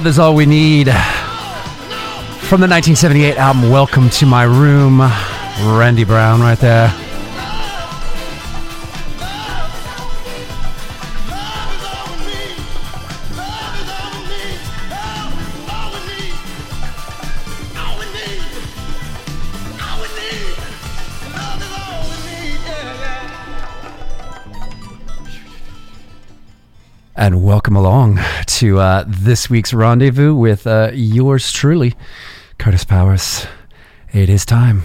Love is All We Need. From the 1978 album Welcome to My Room, Randy Brown right there. And welcome along to uh, this week's rendezvous with uh, yours truly, Kurtis Powers. It is time.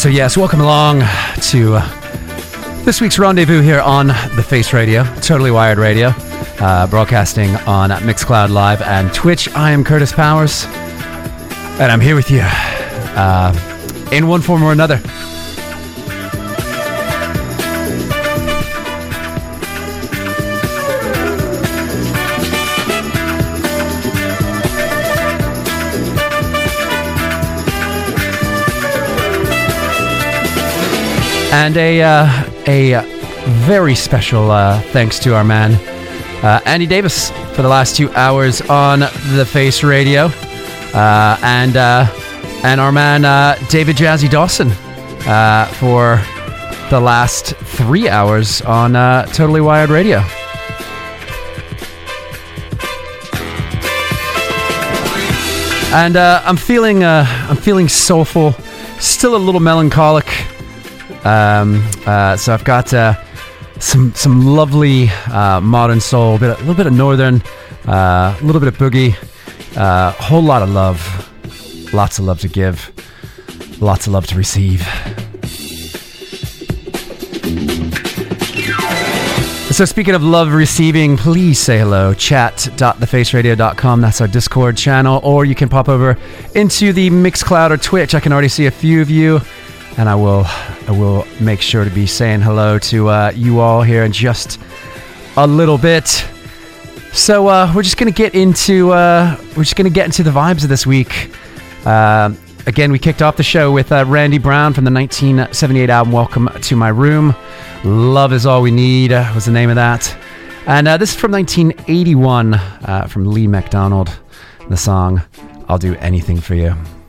So, yes, welcome along to uh, this week's rendezvous here on The Face Radio, Totally Wired Radio, uh, broadcasting on Mixcloud Live and Twitch. I am Kurtis Powers, and I'm here with you uh, in one form or another. And a, uh, a very special uh, thanks to our man, uh, Andy Davis, for the last two hours on The Face Radio. Uh, and, uh, and our man, uh, David Jazzy Dawson, for the last three hours on Totally Wired Radio. And I'm feeling, I'm feeling soulful, still a little melancholic. Um, uh, so I've got uh, some some lovely uh, modern soul, a, little bit of northern, uh, a little bit of boogie, a uh, whole lot of love, lots of love to give, lots of love to receive. So speaking of love receiving, please say hello. Chat.thefaceradio.com. That's our Discord channel. Or you can pop over into the Mixcloud or Twitch. I can already see a few of you and I will I will make sure to be saying hello to uh, you all here in just a little bit. So uh, we're just gonna get into uh, we're just gonna get into the vibes of this week. Uh, again, we kicked off the show with uh, Randy Brown from the 1978 album "Welcome to My Room." "Love Is All We Need" uh, was the name of that, and this is from 1981 from Lee McDonald. The song "I'll Do Anything for You." Honey, I need you.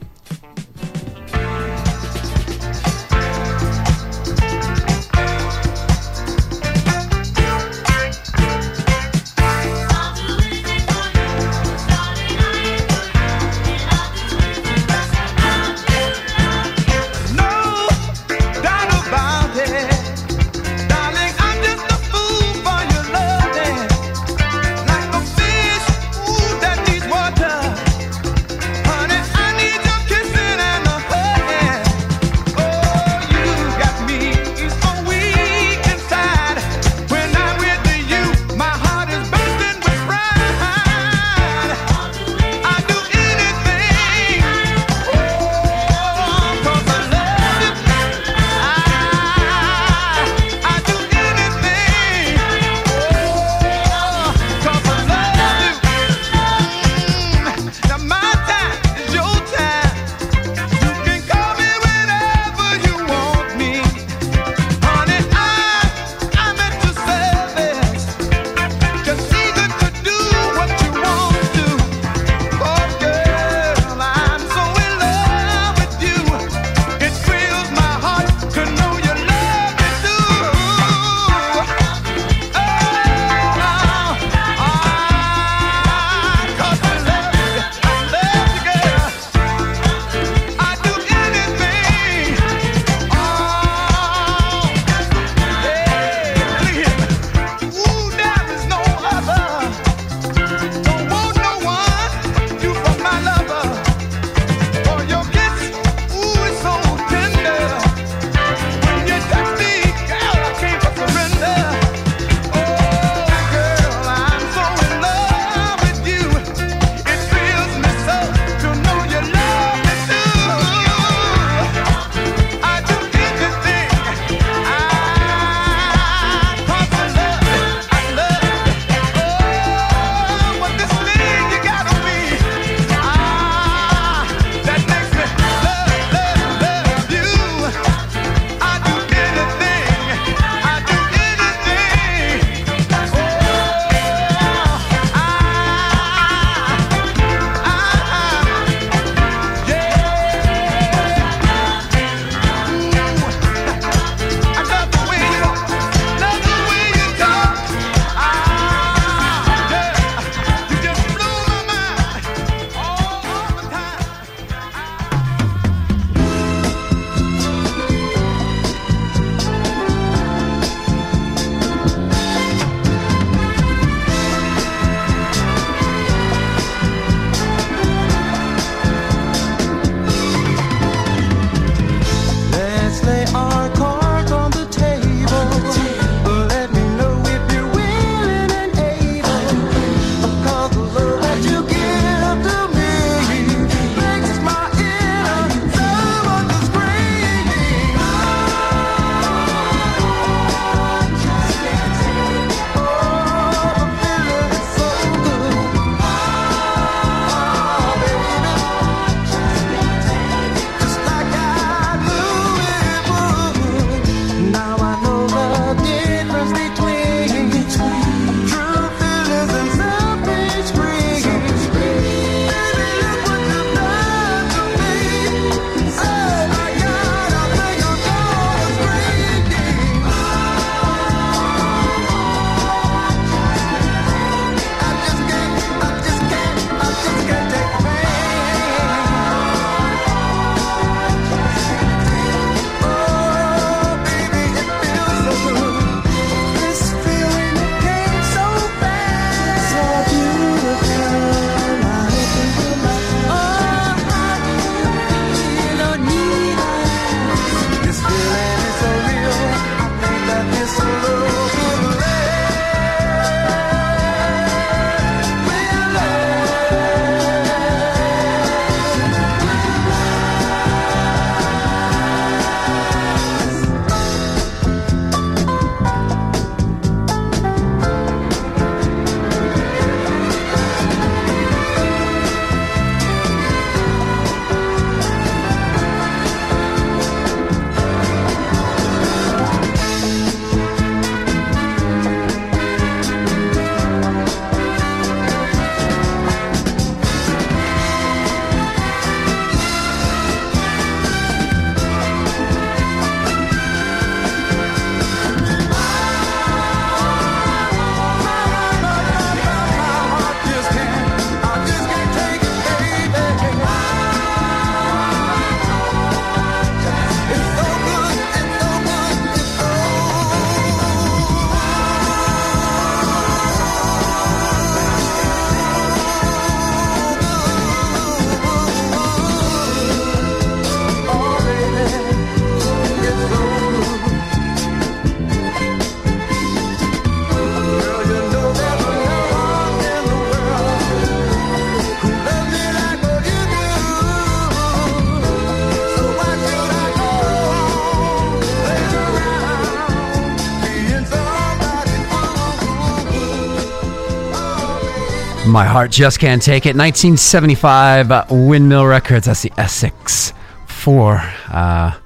My Heart Just Can't Take It. 1975 uh, Windmill Records. That's the Essex 4. Uh,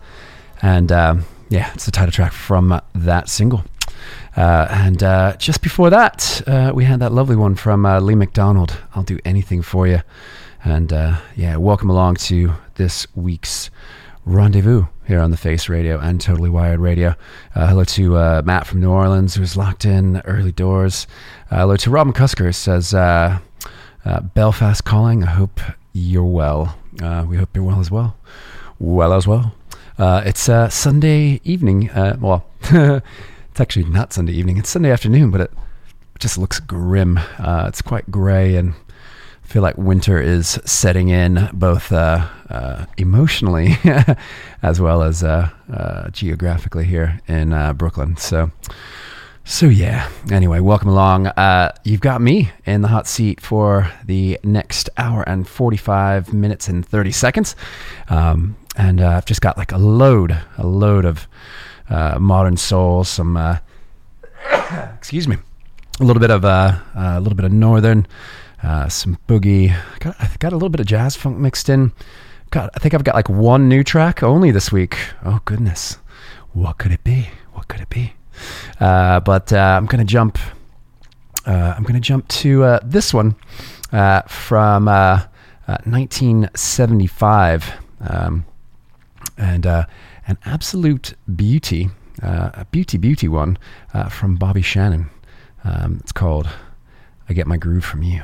and um, yeah, it's the title track from uh, that single. Uh, and uh, just before that, uh, we had that lovely one from Lee McDonald. I'll do anything for you. And yeah, welcome along to this week's rendezvous here on the Face Radio and Totally Wired Radio. Uh, hello to uh, Matt from New Orleans, who's locked in early doors. Uh, hello to Robin Cusker, says uh, uh, Belfast calling. I hope you're well. Uh, we hope you're well as well. Well as well. it's Sunday evening. well, it's actually not Sunday evening. It's Sunday afternoon, but it just looks grim. it's quite gray and I feel like winter is setting in both uh, uh, emotionally as well as uh, uh geographically here in uh, Brooklyn. So, so yeah. Anyway, welcome along. Uh, you've got me in the hot seat for the next hour and forty-five minutes and thirty seconds, um, and I've just got like a load, a load of modern soul, some. excuse me, a little bit of a little bit of northern uh, some boogie. Got, I got a little bit of jazz funk mixed in. Got, I think I've got like one new track only this week. Oh goodness, what could it be? What could it be? Uh, but uh, I'm gonna jump. Uh, I'm gonna jump to uh, this one from 1975, um, and an absolute beauty, a beauty beauty one from Bobby Shannon. Um, it's called "I Get My Groove from You."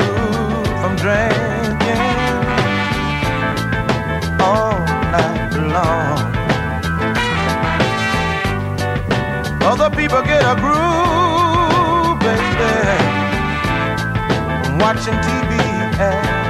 watching TV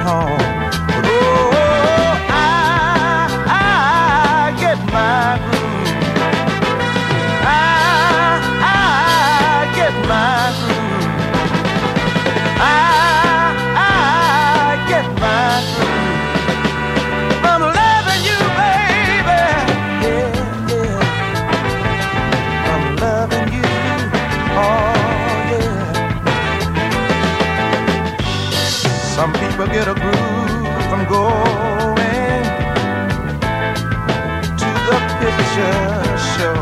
picture show.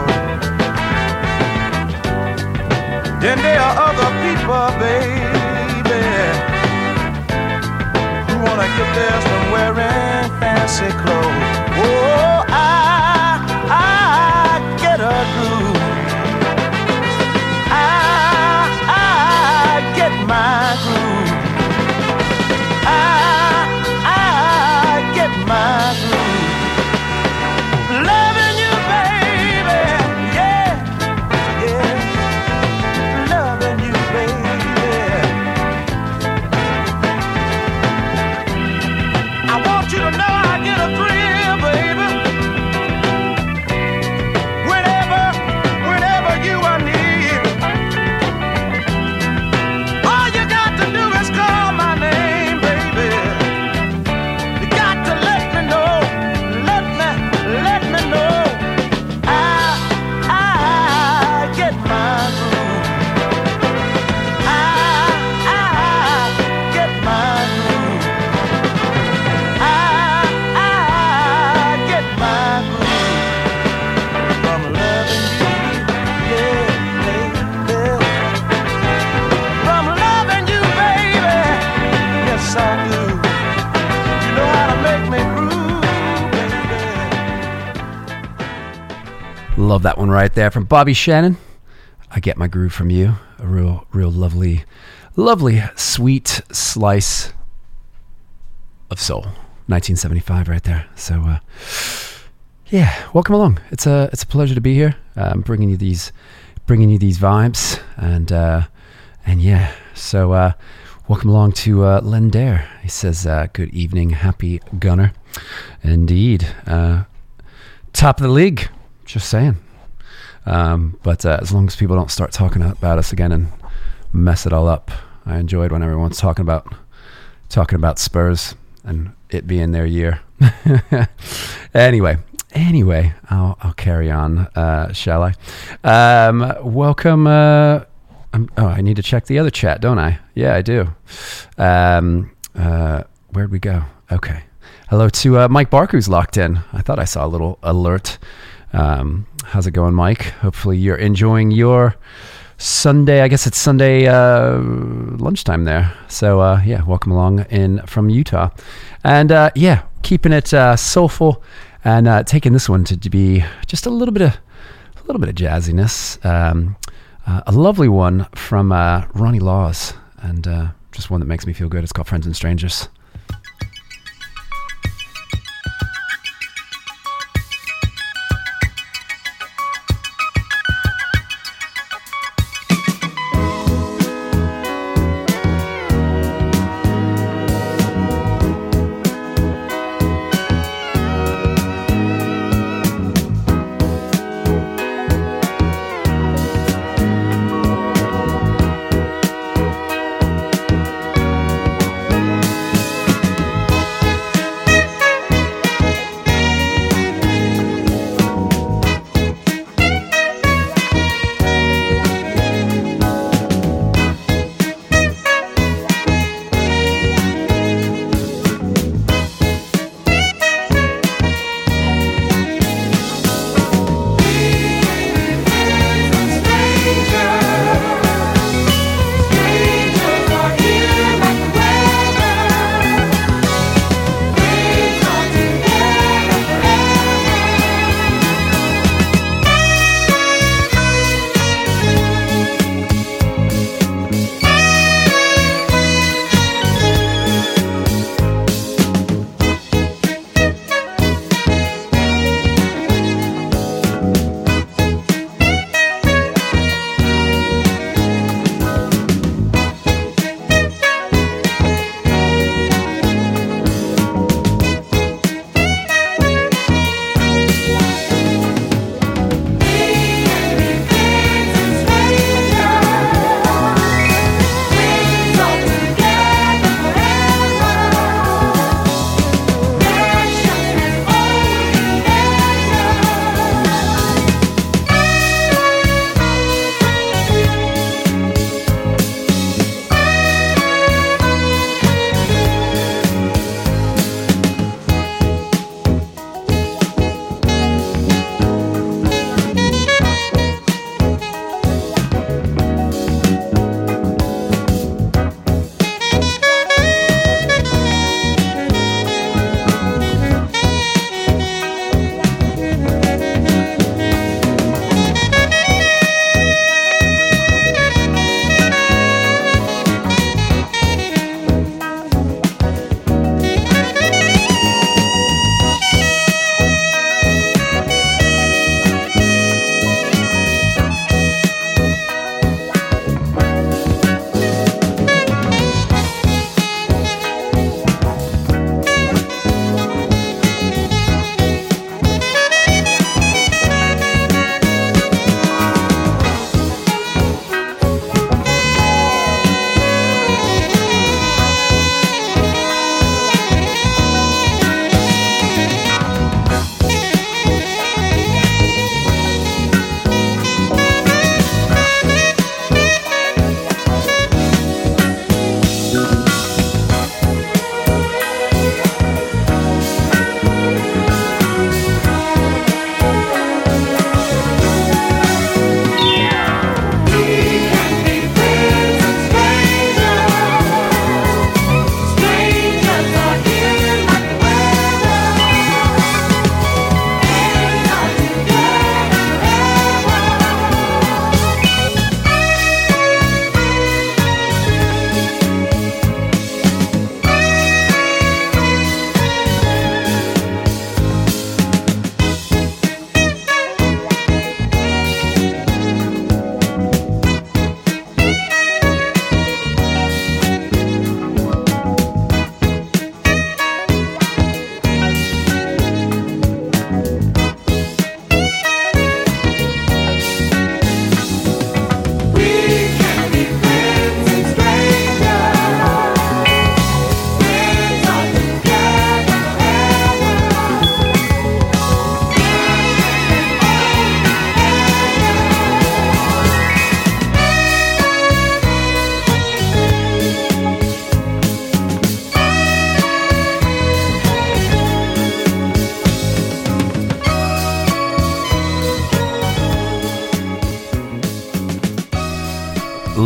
Then there are other people, baby, who wanna get theirs from wearing fancy clothes. Oh, Love that one right there from Bobby Shannon. I get my groove from you. A real, real lovely, lovely, sweet slice of soul. 1975 right there. So, uh, yeah, welcome along. It's a, it's a pleasure to be here. I'm bringing you these bringing you these vibes, and uh, and yeah. So uh, welcome along to uh, Len Dare. He says, uh, "Good evening, happy gunner." Indeed, uh, top of the league. Just saying. Um, but uh, as long as people don't start talking about us again and mess it all up, I enjoyed when everyone's talking about talking about Spurs and it being their year. anyway, anyway, I'll, I'll carry on, uh, shall I? Um, welcome. Uh, I'm, oh, I need to check the other chat, don't I? Yeah, I do. Um, uh, where'd we go? Okay. Hello to uh, Mike Barker, who's locked in. I thought I saw a little alert. Um, how's it going, Mike? Hopefully, you're enjoying your Sunday. I guess it's Sunday uh, lunchtime there. So uh, yeah, welcome along in from Utah, and uh, yeah, keeping it uh, soulful and uh, taking this one to be just a little bit of a little bit of jazziness. Um, uh, a lovely one from Ronnie Laws, and just one that makes me feel good. It's called Friends and Strangers.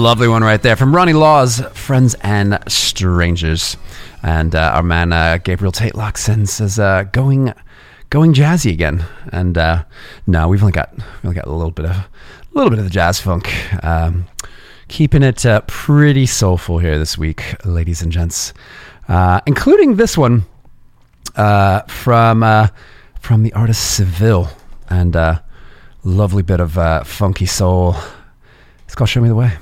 lovely one right there from Ronnie Laws, Friends and Strangers. And uh, our man uh, Gabriel Tate Lockson says, uh, going going jazzy again. And uh, no, we've only got we only got a little bit of a little bit of the jazz funk. Um, keeping it uh, pretty soulful here this week, ladies and gents, uh, including this one from from the artist Seville and lovely bit of funky soul. It's called Show Me the Way.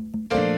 Música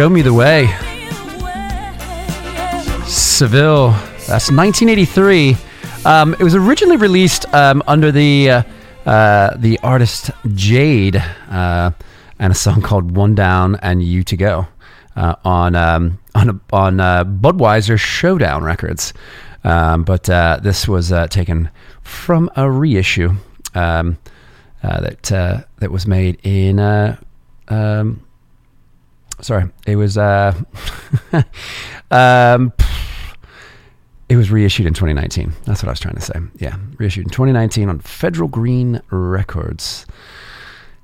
Show Me the Way. Seville. That's 1983. Um, it was originally released um, under the uh, uh, the artist Jade uh, and a song called "One Down and You to Go" uh, on um, on a, on uh, Budweiser Showdown Records. Um, but uh, this was taken from a reissue um, that that was made in. Um, sorry, it was. Uh, um, it was reissued in 2019. That's what I was trying to say. Yeah, reissued in 2019 on Federal Green Records.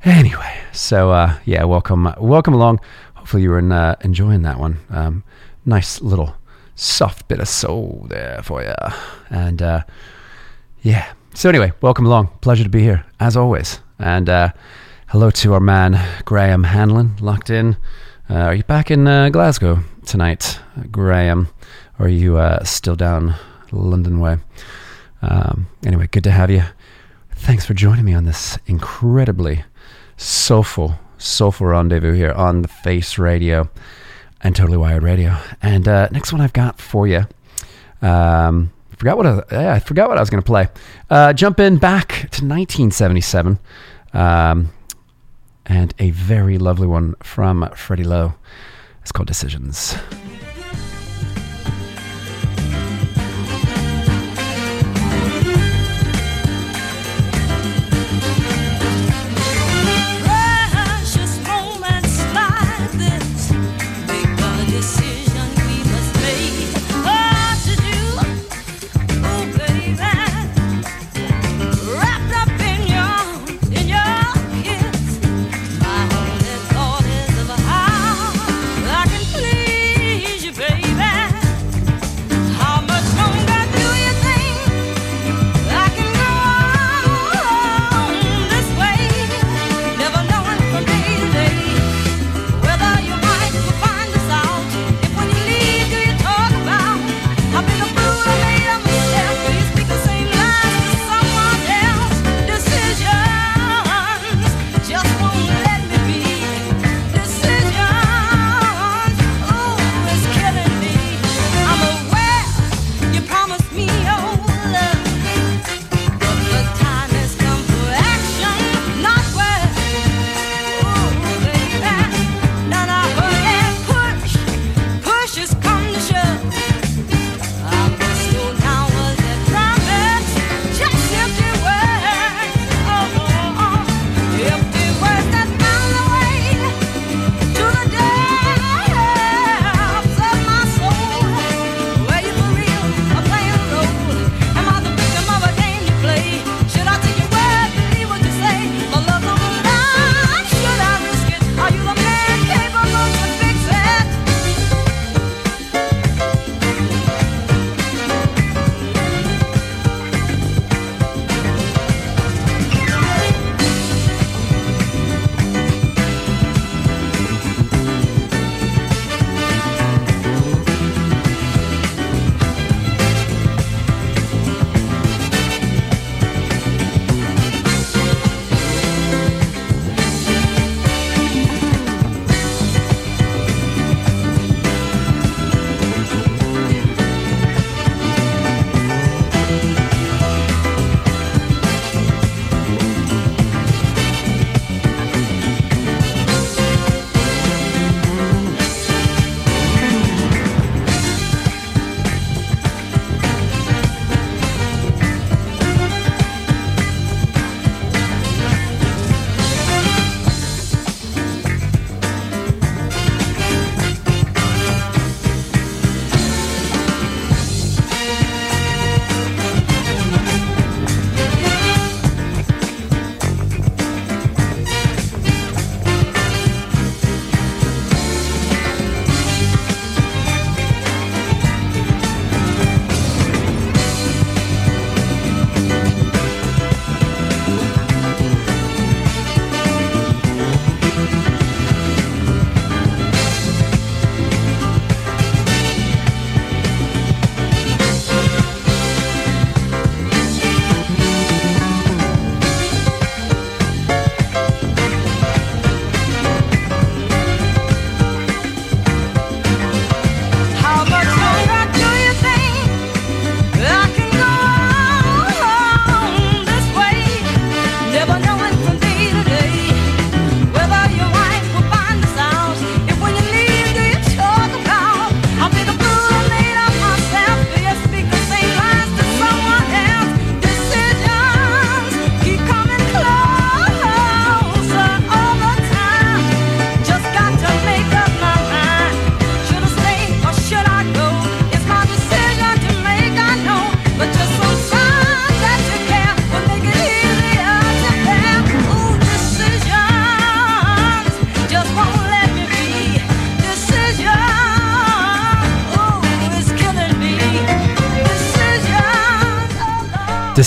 Anyway, so uh, yeah, welcome, welcome along. Hopefully you were in, uh, enjoying that one. Um, nice little soft bit of soul there for you. And uh, yeah, so anyway, welcome along. Pleasure to be here as always. And uh, hello to our man Graham Hanlon, locked in. Uh, are you back in uh, Glasgow tonight, Graham? Or are you uh, still down London way? Um, anyway, good to have you. Thanks for joining me on this incredibly soulful, soulful rendezvous here on the Face Radio and Totally Wired Radio. And uh, next one I've got for you. Um, forgot what I, yeah, I forgot what I was going to play. Uh, jump in back to 1977, um, and a very lovely one from Freddie Lowe. It's called Decisions.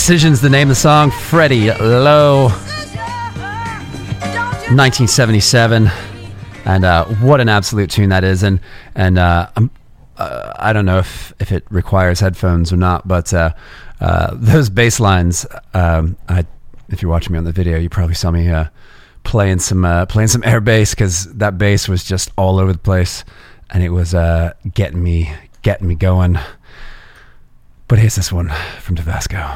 Decisions, the name of the song, Freddie Lowe, 1977. And uh, what an absolute tune that is. And, and uh, uh, i don't know if, if it requires headphones or not, but uh, uh, those bass lines, um, I, if you're watching me on the video, you probably saw me uh, playing, some, playing some air bass because that bass was just all over the place. And it was getting me, getting me going. But here's this one from Tabasco.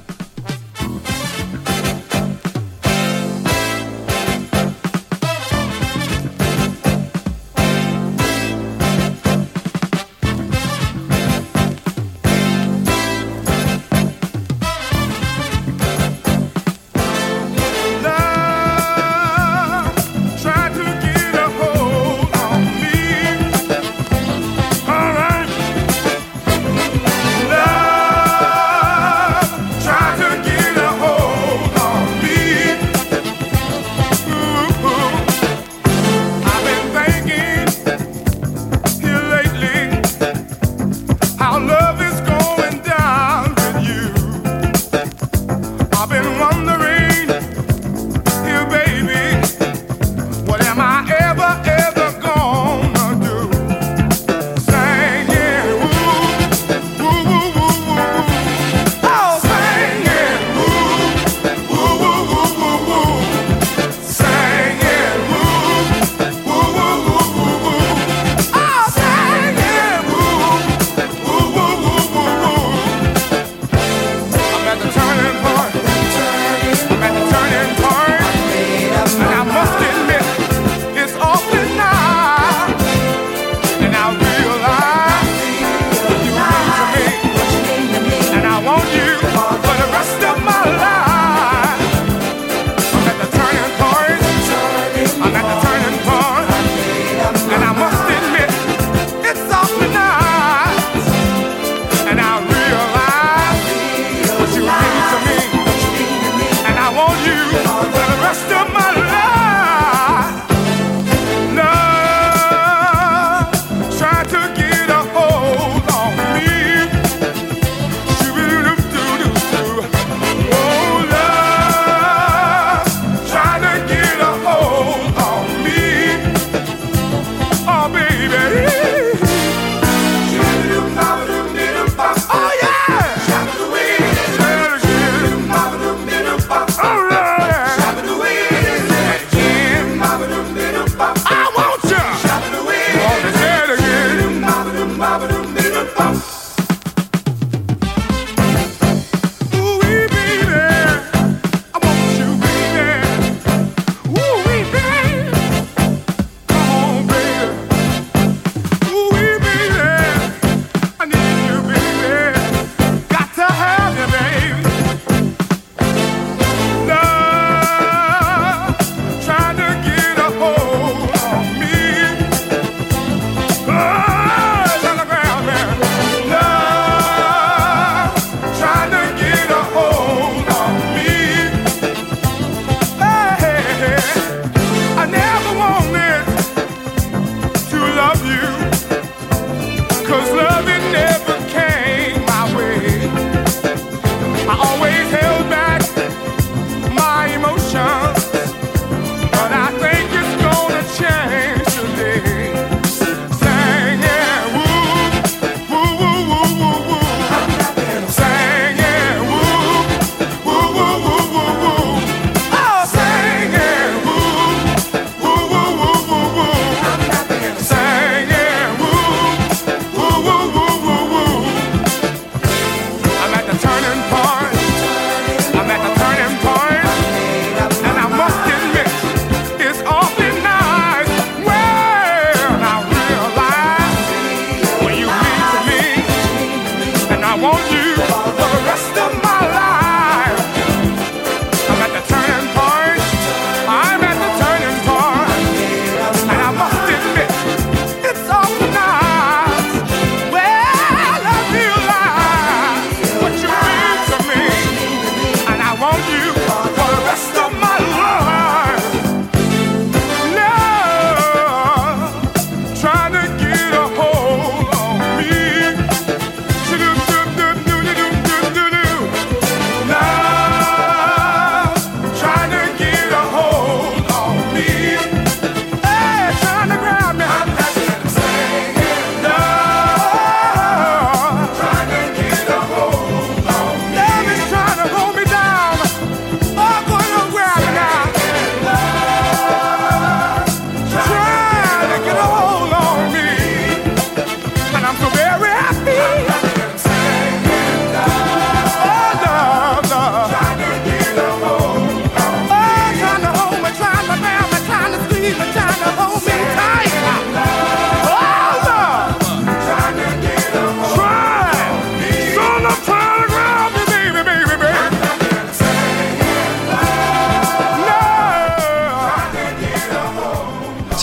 my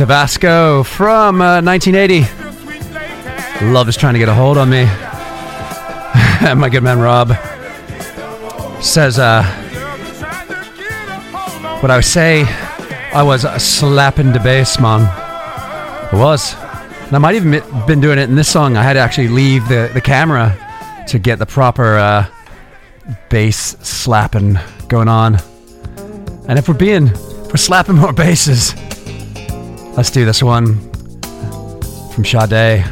Tabasco from uh, 1980. Love is trying to get a hold on me. My good man Rob says, uh, what I would say, I was slapping the bass, man. I was. And I might even been doing it in this song. I had to actually leave the, the camera to get the proper uh, bass slapping going on. And if we're being, we're slapping more basses, let's do this one from Sade.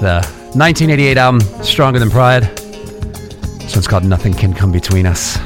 The 1988 album, Stronger Than Pride. This one's called Nothing Can Come Between Us.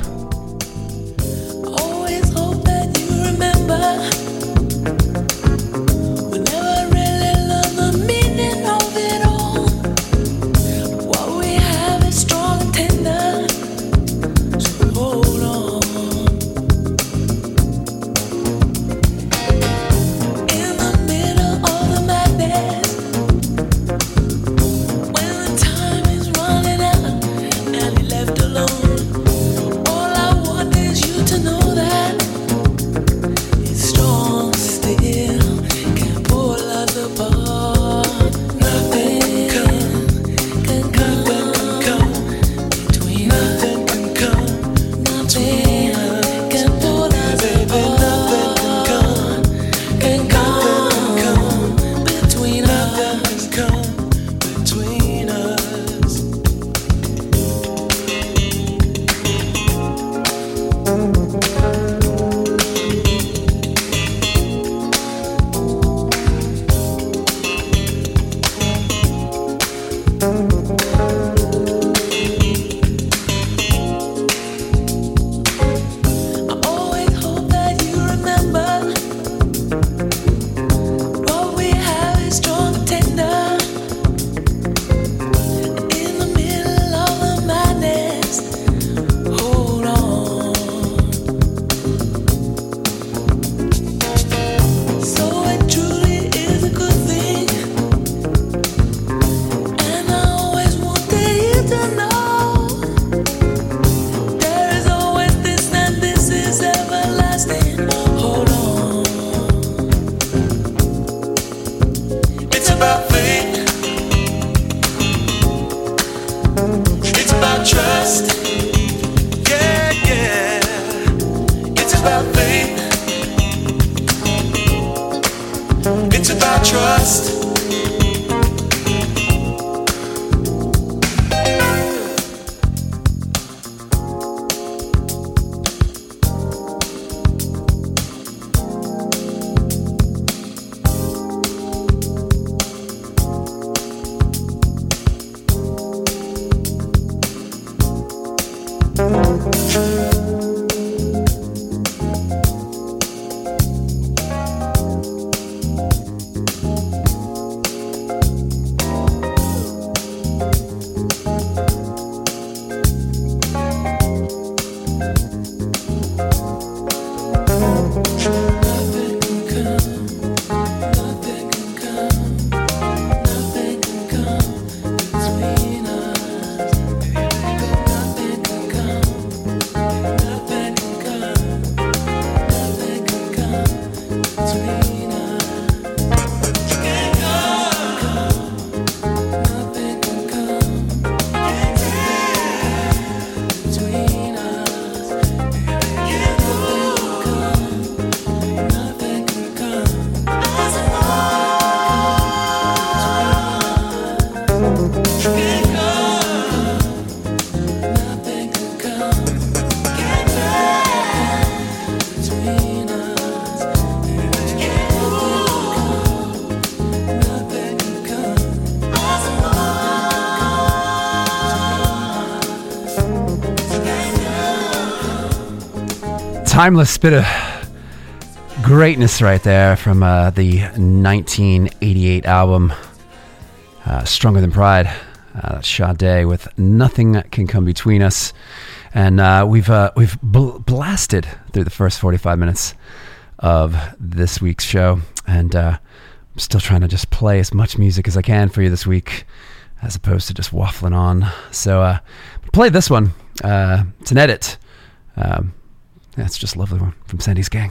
Timeless bit of greatness right there from uh, the 1988 album uh, Stronger Than Pride. Uh, that's Sade with Nothing Can Come Between Us. And uh, we've, uh, we've bl- blasted through the first 45 minutes of this week's show. And uh, I'm still trying to just play as much music as I can for you this week, as opposed to just waffling on. So play this one. It's an edit. Um, that's just a lovely one from Sandy's Gang.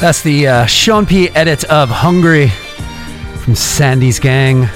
That's the uh, Sean P. edit of Hungry from Sandy's Gang.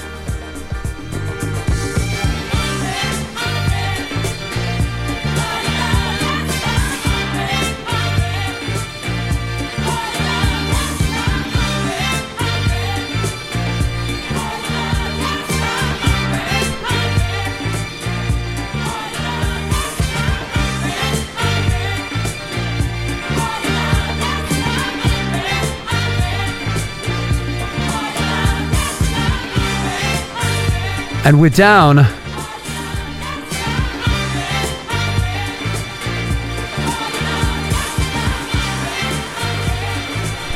And we're down.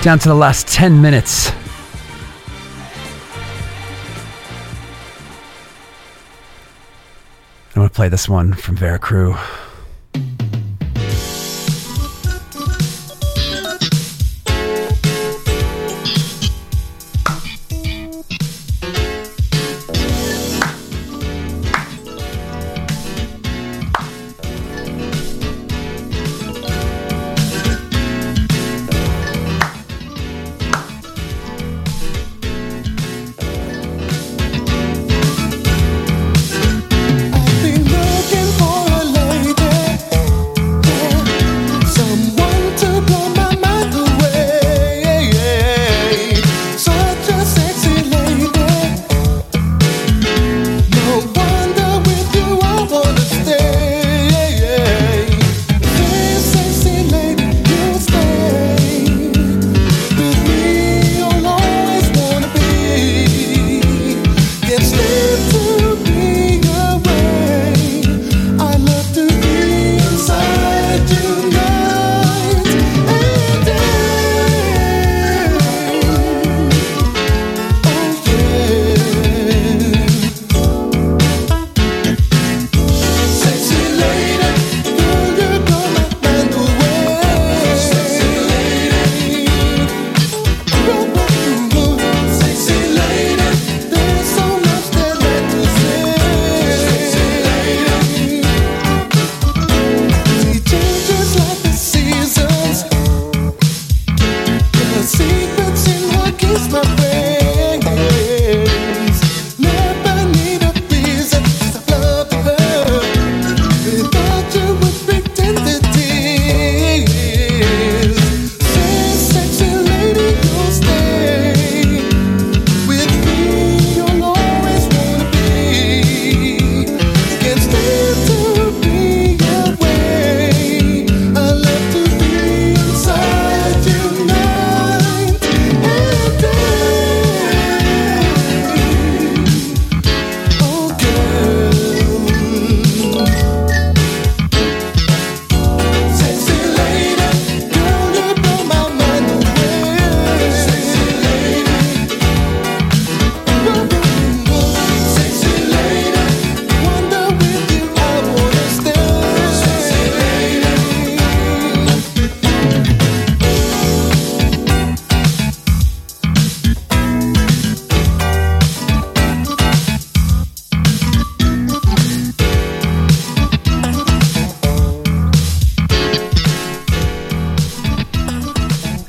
Down to the last 10 minutes. I'm going to play this one from Veracruz.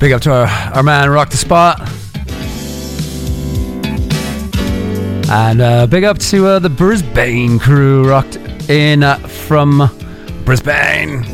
Big up to our, our man Rock the Spot. And uh, big up to uh, the Brisbane crew, rocked in uh, from Brisbane.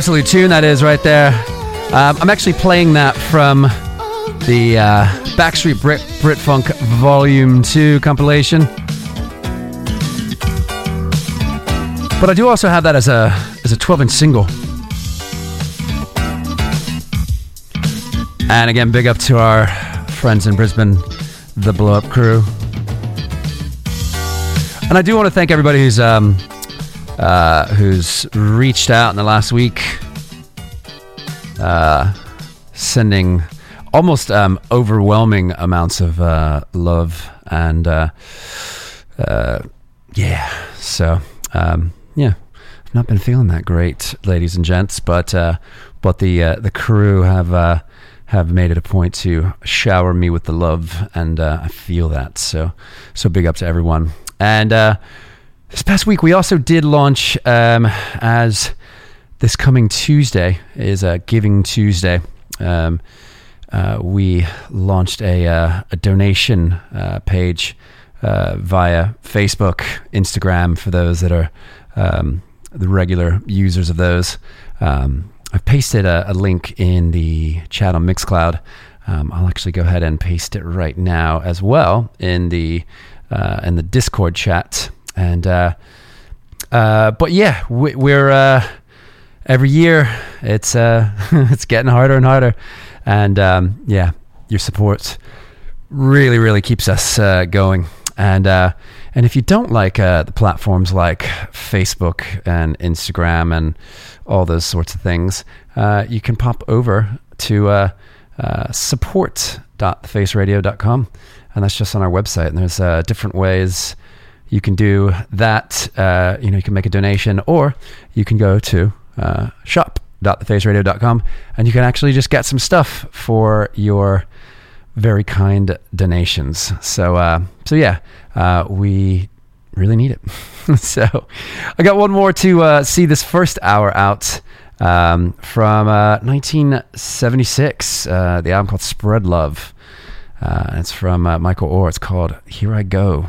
Absolute tune that is right there. Um, I'm actually playing that from the uh, Backstreet Brit Funk Volume 2 compilation. But I do also have that as a as a 12 inch single. And again, big up to our friends in Brisbane, the Blow Up Crew. And I do want to thank everybody who's um, uh, who's reached out in the last week, uh, sending almost um, overwhelming amounts of uh, love and uh, uh, yeah. So um, yeah, I've not been feeling that great, ladies and gents, but uh, but the the crew have. Have made it a point to shower me with the love, and uh, I feel that. So, so big up to everyone. And uh, this past week, we also did launch um, as this coming Tuesday is a Giving Tuesday. Um, uh, we launched a, uh, a donation uh, page uh, via Facebook, Instagram for those that are um, the regular users of those. Um, I've pasted a, a, link in the chat on Mixcloud. Um, I'll actually go ahead and paste it right now as well in the uh, in the Discord chat. And uh, but yeah, we, we're uh, every year it's uh, it's getting harder and harder, and um, yeah, your support really really keeps us uh, going. And uh, and if you don't like uh, the platforms like Facebook and Instagram and all those sorts of things, uh, you can pop over to uh, uh, and that's just on our website. And there's uh, different ways you can do that. You know, you can make a donation, or you can go to uh, shop.thefaceradio.com, and you can actually just get some stuff for your very kind donations. So, uh, so yeah, uh, we really need it. so, I got one more to uh, see this first hour out um, from 1976. Uh, the album called Spread Love. Uh, it's from uh, Michael Orr. It's called Here I Go.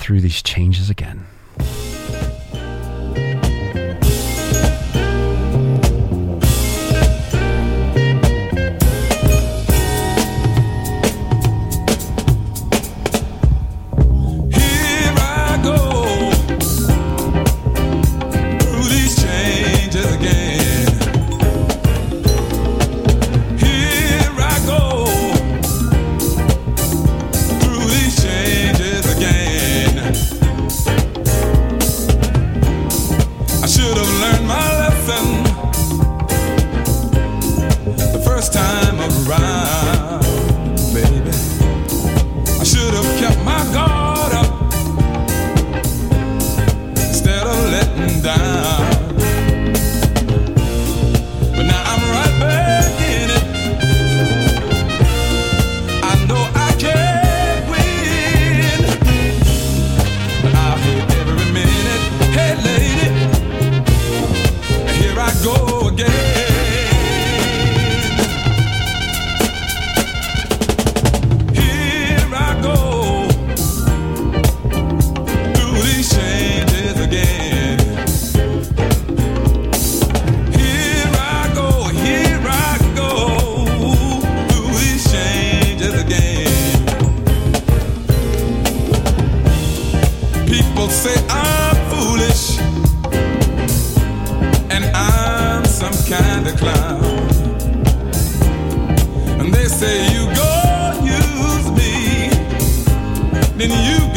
Through these changes again. Time around, clown. And they say you go use me, then you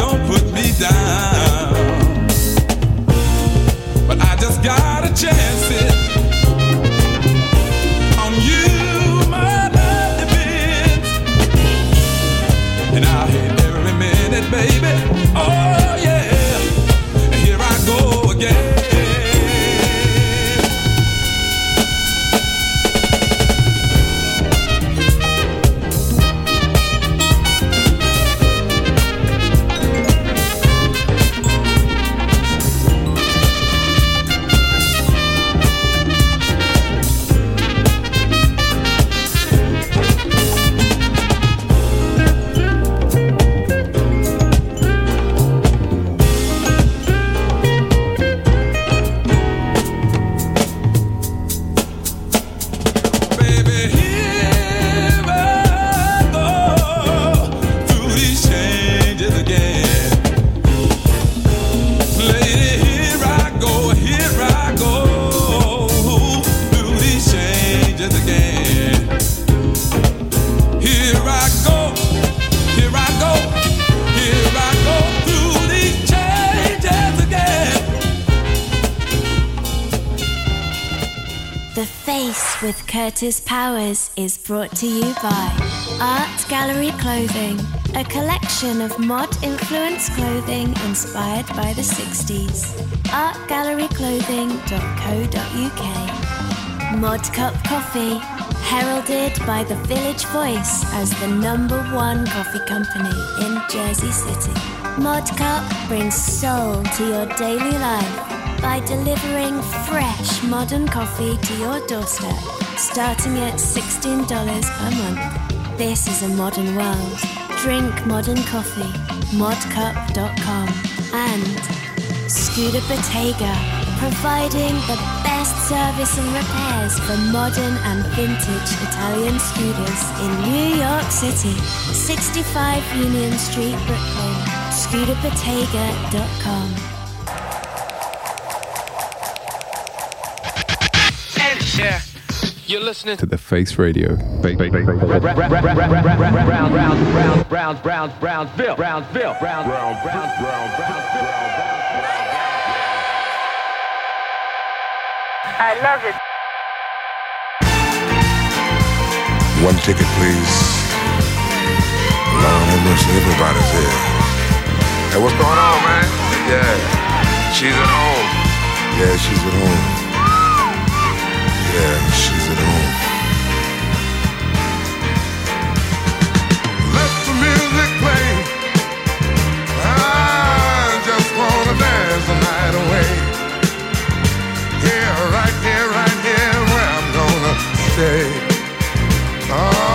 is brought to you by Art Gallery Clothing, a collection of mod influenced clothing inspired by the 60s. artgalleryclothing.co.uk. Mod Cup Coffee, heralded by the Village Voice as the number one coffee company in Jersey City. Mod Cup brings soul to your daily life by delivering fresh modern coffee to your doorstep, starting at $16 per month. This is a modern world. Drink modern coffee. Modcup.com and Scooter Bottega, providing the best service and repairs for modern and vintage Italian scooters in New York City. 65 Union Street, Brooklyn. ScooterBottega.com. You're listening to the Face Radio. Brownsville, Brownsville, Brownsville, Brownsville, I love it. One ticket, please. Lord have mercy, everybody's here. Hey, what's going on, man? Yeah, she's at home. Yeah, she's at home. Yeah, she's at home. Let the music play. I just wanna dance the night away. Yeah, right here, right here, where I'm gonna stay. All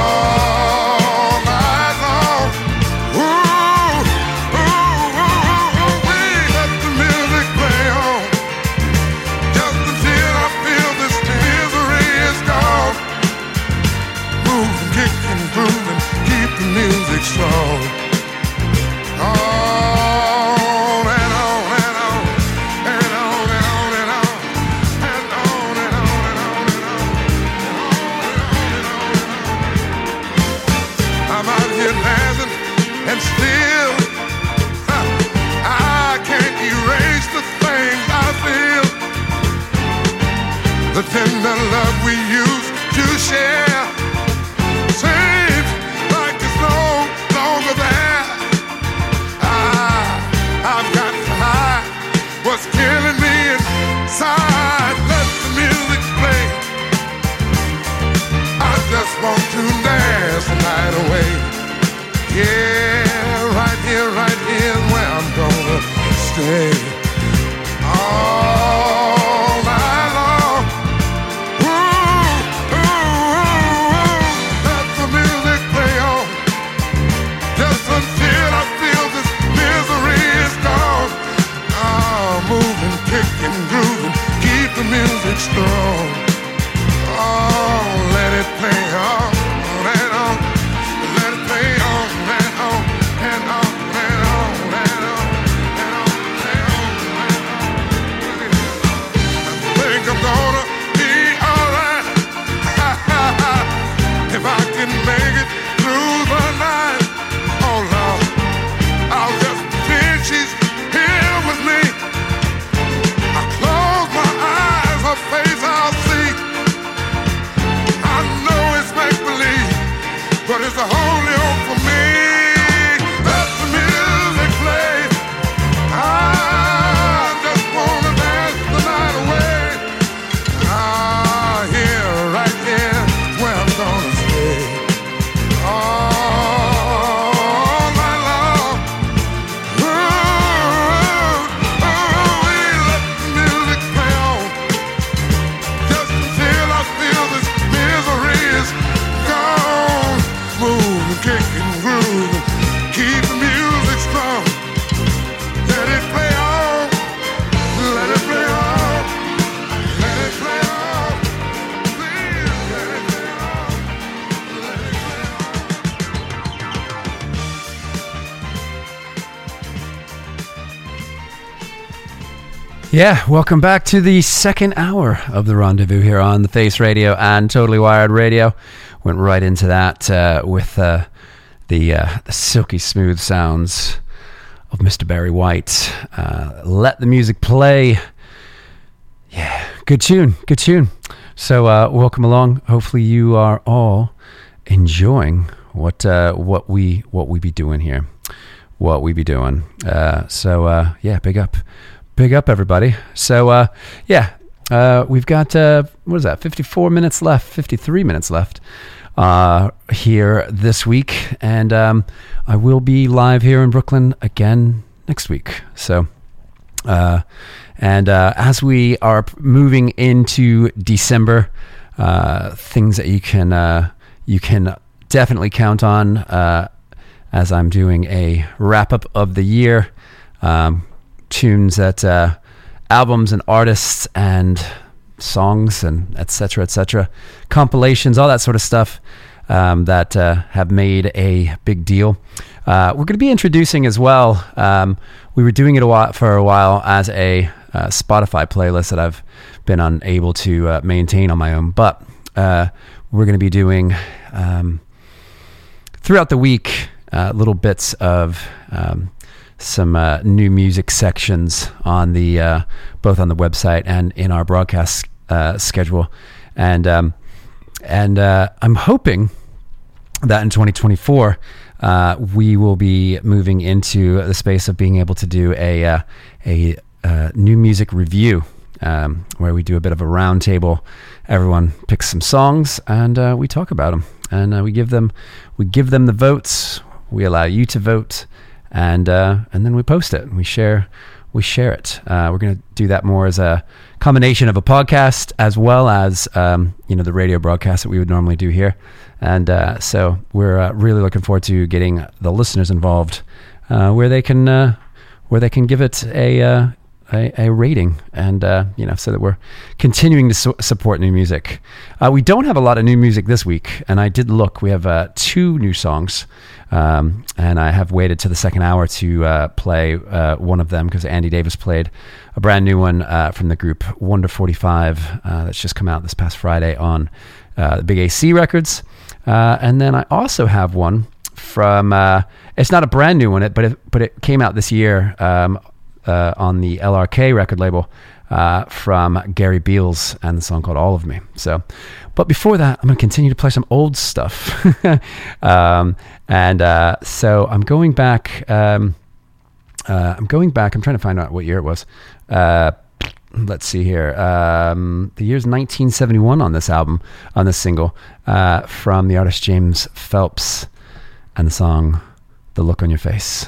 Yeah, welcome back to the second hour of the rendezvous here on the Face Radio and Totally Wired Radio. Went right into that uh, with uh, the, uh, the silky smooth sounds of Mr. Barry White. Uh, let the music play. Yeah, good tune, good tune. So, uh, welcome along. Hopefully, you are all enjoying what uh, what we what we be doing here, what we be doing. So, yeah, big up, big up, everybody. So, uh, yeah, uh, we've got uh, what is that? Fifty four minutes left, fifty three minutes left uh, here this week, and um, I will be live here in Brooklyn again next week. So. Uh, and uh, as we are moving into December, things that you can you can definitely count on as I'm doing a wrap up of the year, um, tunes that uh, albums and artists and songs and etc. etc. compilations, all that sort of stuff um, that uh, have made a big deal. Uh, we're going to be introducing as well. Um, we were doing it a while, for a while as a uh, Spotify playlist that I've been unable to uh, maintain on my own, but uh, we're going to be doing um, throughout the week uh, little bits of um, some uh, new music sections on the uh, both on the website and in our broadcast uh, schedule, and um, and uh, I'm hoping that in 2024 uh, we will be moving into the space of being able to do a uh, a new music review um, where we do a bit of a roundtable. Everyone picks some songs and we talk about them, and we give them we give them the votes. We allow you to vote, and uh, and then we post it. We share we share it. Uh, we're going to do that more as a combination of a podcast as well as um, you know the radio broadcast that we would normally do here. And uh, so we're uh, really looking forward to getting the listeners involved, uh, where they can uh, where they can give it a a, a rating, and you know, so that we're continuing to su- support new music. We don't have a lot of new music this week, and I did look. We have two new songs, um, and I have waited to the second hour to uh, play uh, one of them because Andy Davis played a brand new one uh, from the group Wonder Forty Five uh, that's just come out this past Friday on uh, the Big AC Records, uh, and then I also have one from. It's not a brand new one, but it, but it came out this year um, on the LRK record label uh, from Gary Beals and the song called All of Me. So, but before that, I'm going to continue to play some old stuff. um, and uh, so I'm going back. Um, uh, I'm going back. I'm trying to find out what year it was. Uh, let's see here. Um, the year's 1971 on this album, on this single, uh, from the artist James Phelps, and the song "The Look on Your Face."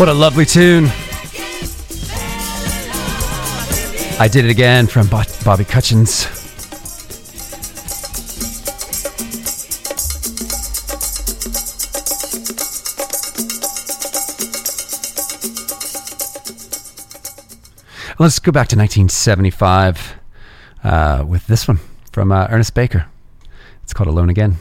What a lovely tune. I Did It Again from Bobby Cutchins. Let's go back to 1975 uh, with this one from uh, Ernest Baker. It's called Alone Again.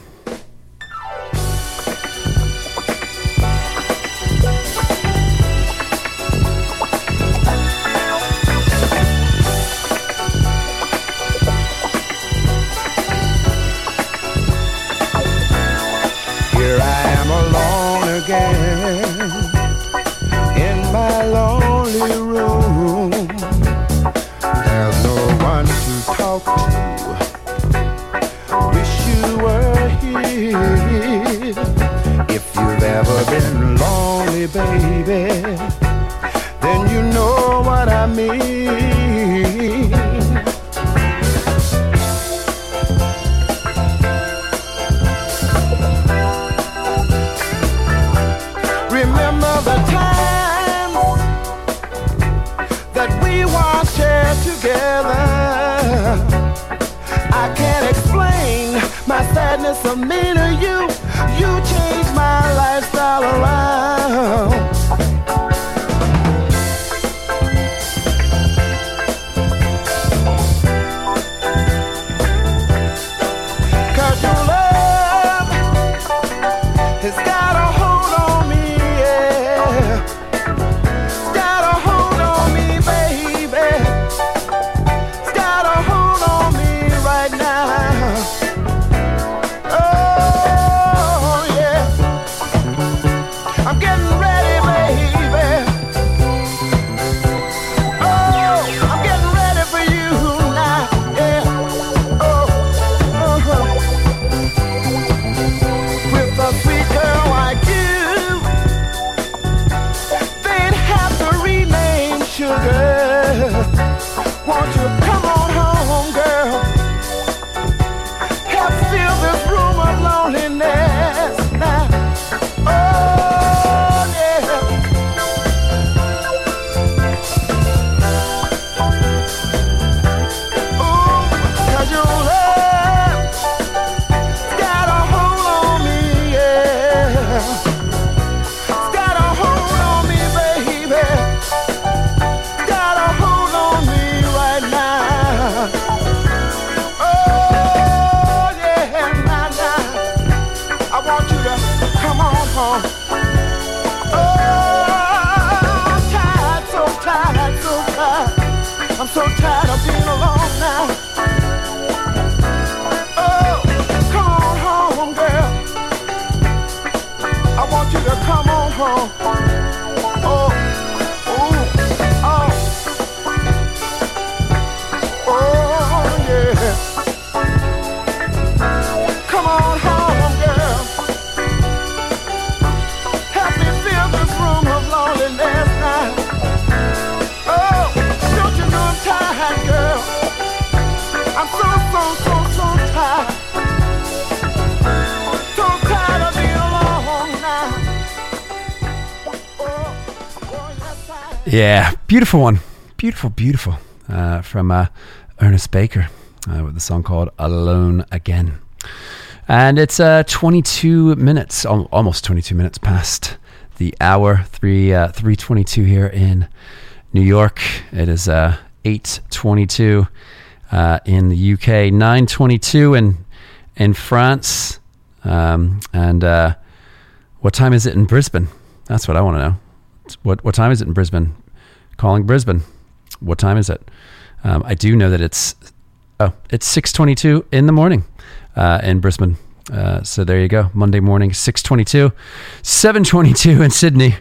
Come Yeah, beautiful one. Beautiful, beautiful. Uh, from uh, Ernest Baker uh, with the song called Alone Again. And it's uh, 22 minutes, al- almost 22 minutes past the hour, 3, uh, 322 here in New York. It is uh, 822 uh, in the UK, 922 in, in France. Um, and what time is it in Brisbane? That's what I want to know. What what time is it in Brisbane? Calling Brisbane. What time is it? Um, I do know that it's oh it's six twenty two in the morning uh, in Brisbane. Uh, so there you go. Monday morning, six twenty two, seven twenty two in Sydney.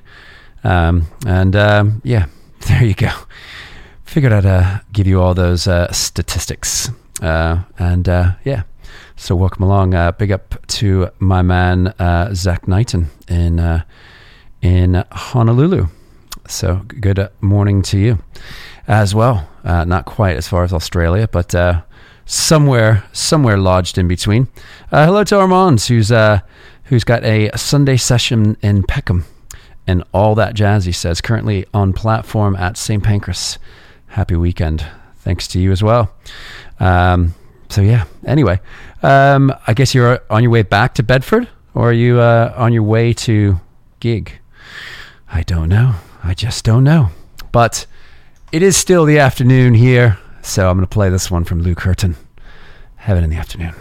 Um, and um, yeah, there you go. Figured I'd uh, give you all those uh, statistics. Uh, and uh, yeah, so welcome along. Big up to my man Zach Knighton in in Honolulu. So good morning to you as well. Uh, not quite as far as Australia, but uh, somewhere somewhere lodged in between. Uh, hello to Armand, who's uh, who's got a Sunday session in Peckham and all that jazz. He says currently on platform at St Pancras. Happy weekend. Thanks to you as well. Um, so yeah. Anyway, um, I guess you're on your way back to Bedford, or are you uh, on your way to gig? I don't know. I just don't know. But it is still the afternoon here, so I'm going to play this one from Lou Courtney. Heaven in the afternoon.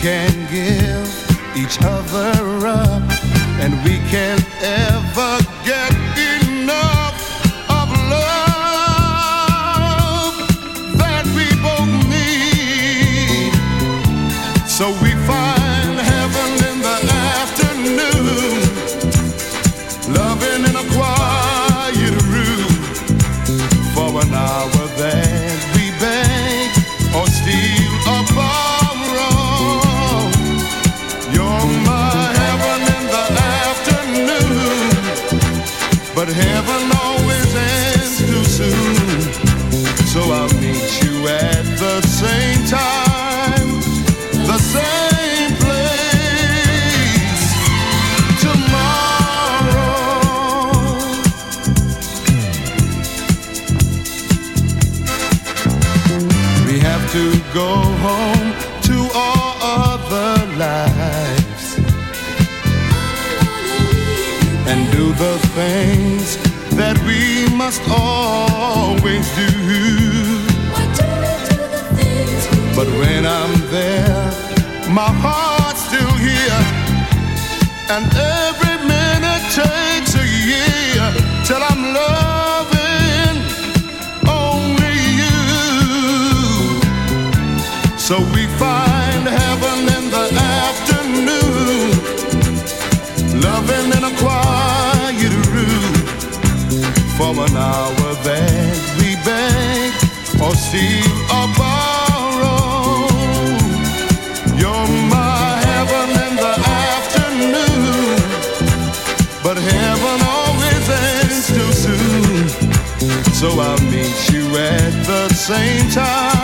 Can give each other up, and we can't ever same time,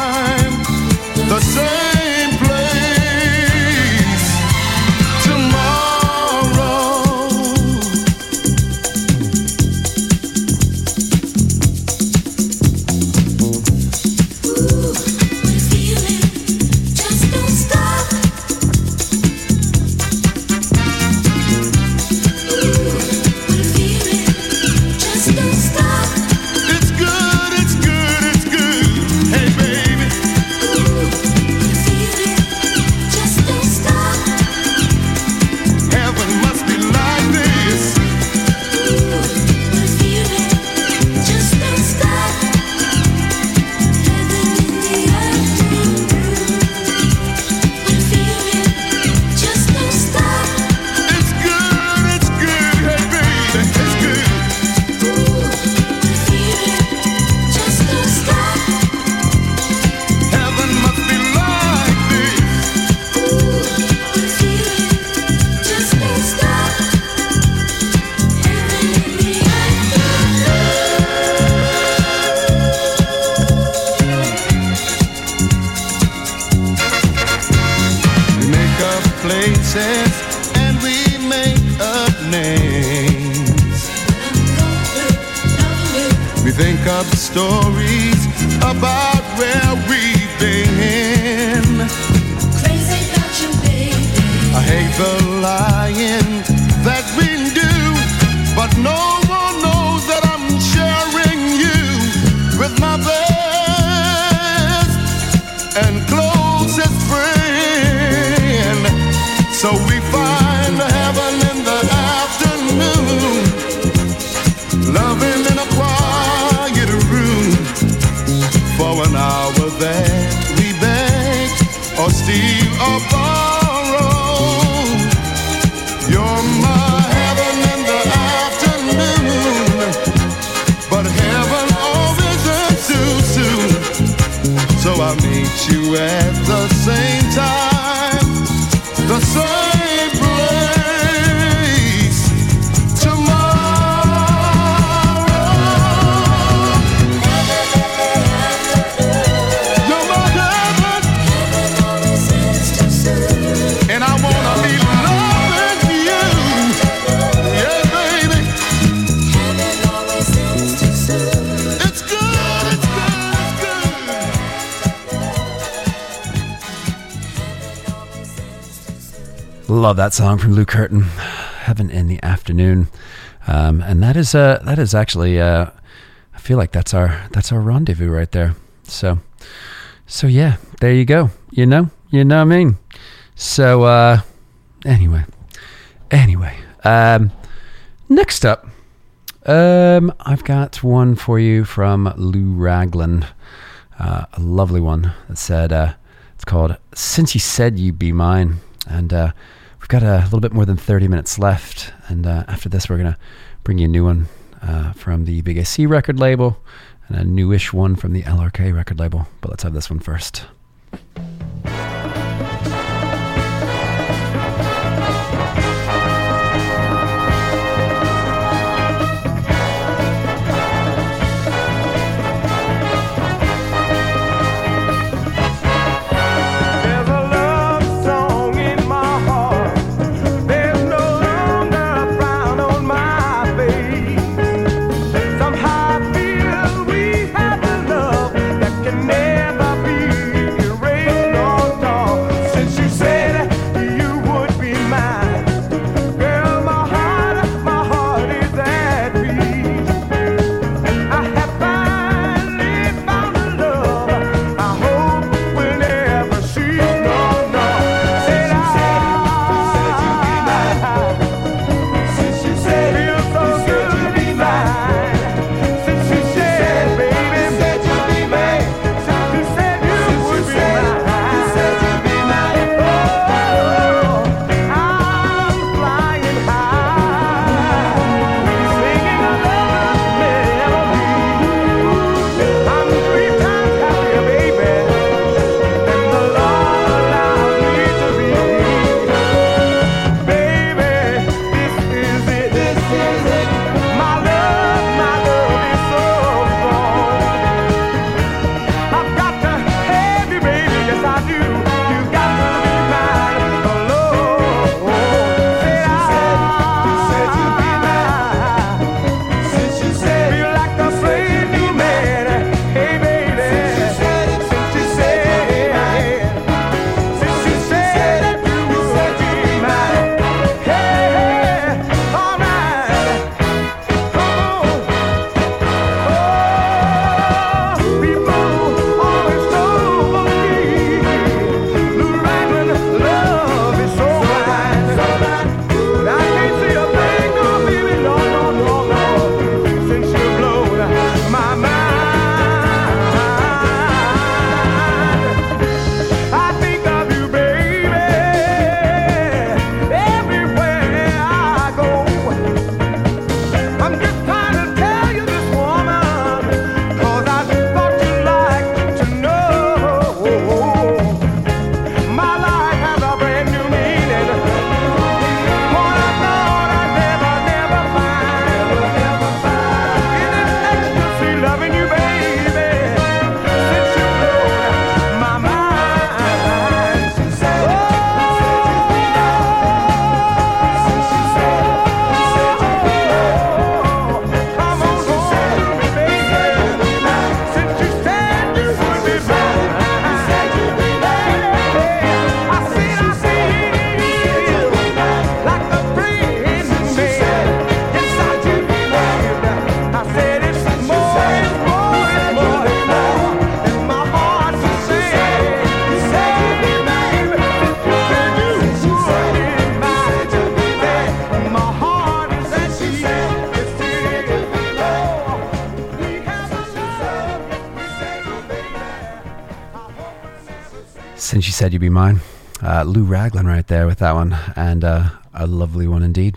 or steal or borrow. You're my heaven in the afternoon, but heaven always ends too soon. So I'll meet you at the same time, Love that song from Lou Courtney, "Heaven in the Afternoon," um, and that is uh, that is actually uh, I feel like that's our that's our rendezvous right there. So, so yeah, there you go. You know, you know what I mean. So uh, anyway, anyway, um, next up, um, I've got one for you from Lou Ragland, uh, a lovely one that said uh, it's called "Since You Said You'd Be Mine," and uh, we've got a little bit more than thirty minutes left. And uh, after this, we're gonna bring you a new one uh, from the Big AC record label and a newish one from the LRK record label. But let's have this one first. You said you'd be mine, uh, Lou Ragland right there with that one, and uh, a lovely one indeed.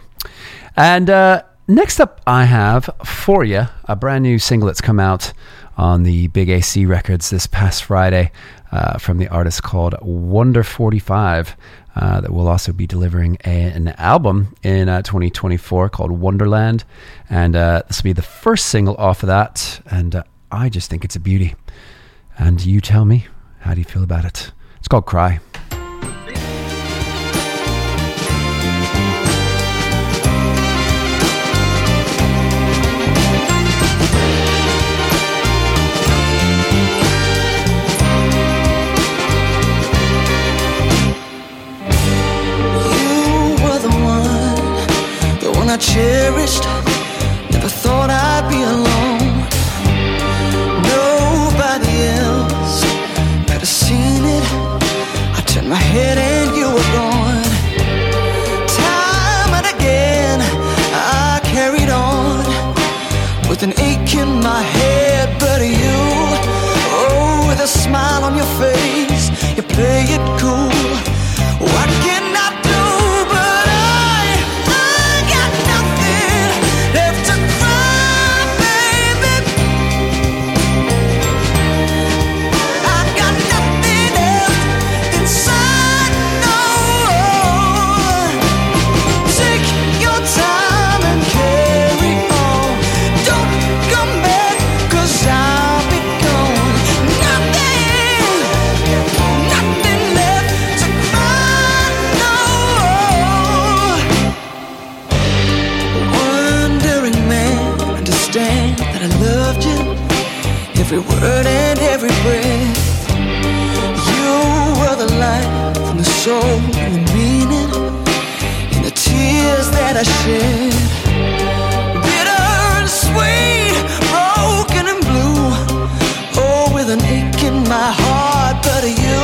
And uh, next up, I have for you a brand new single that's come out on the Big AC Records this past Friday uh, from the artist called Wonder 45. Uh, that will also be delivering a, an album in uh, 2024 called Wonderland. And uh, this will be the first single off of that. And I just think it's a beauty. And you tell me, how do you feel about it? It's called Cry. Cherished. With an ache in my head, Every word and every breath. You were the light from the soul and meaning in the tears that I shed. Bitter and sweet, broken and blue. Oh, with an ache in my heart, but you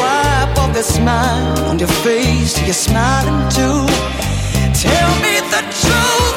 wipe off the smile on your face. You're smiling too. Tell me the truth,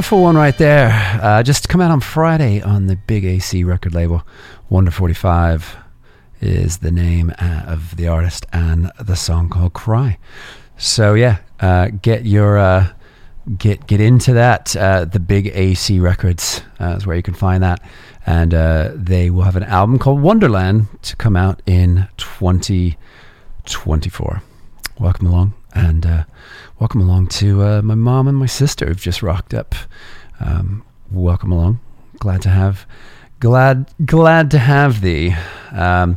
Beautiful one right there. Uh, just come out on Friday on the Big AC record label. Wonder 45 is the name uh, of the artist and the song called Cry. So yeah, uh, get your uh, get get into that. Uh, the Big AC Records is where you can find that, and they will have an album called Wonderland to come out in 2024. Welcome along, and welcome along to uh, my mom and my sister who've just rocked up. Um, welcome along. Glad to have, glad glad to have thee. Um,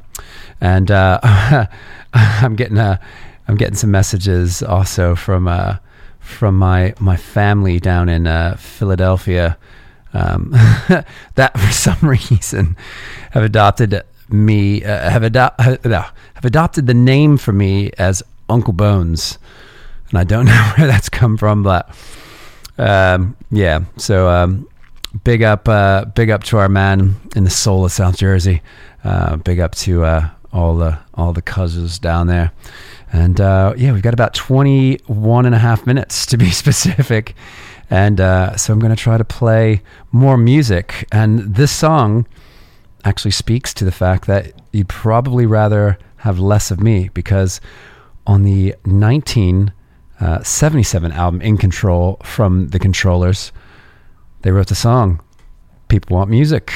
and uh, I'm getting a I'm getting some messages also from uh, from my my family down in uh, Philadelphia um, that for some reason have adopted me uh, have ado- uh, have adopted the name for me as Uncle Bones, and I don't know where that's come from, but um, yeah. So um, big up, uh, big up to our man in the soul of South Jersey. Uh, big up to uh, all the all the cousins down there. And uh, yeah, we've got about 21 and a half minutes to be specific. And uh, so I'm going to try to play more music. And this song actually speaks to the fact that you'd probably rather have less of me because on the Uh, 1977 album In Control from the Controllers, they wrote the song People Want Music.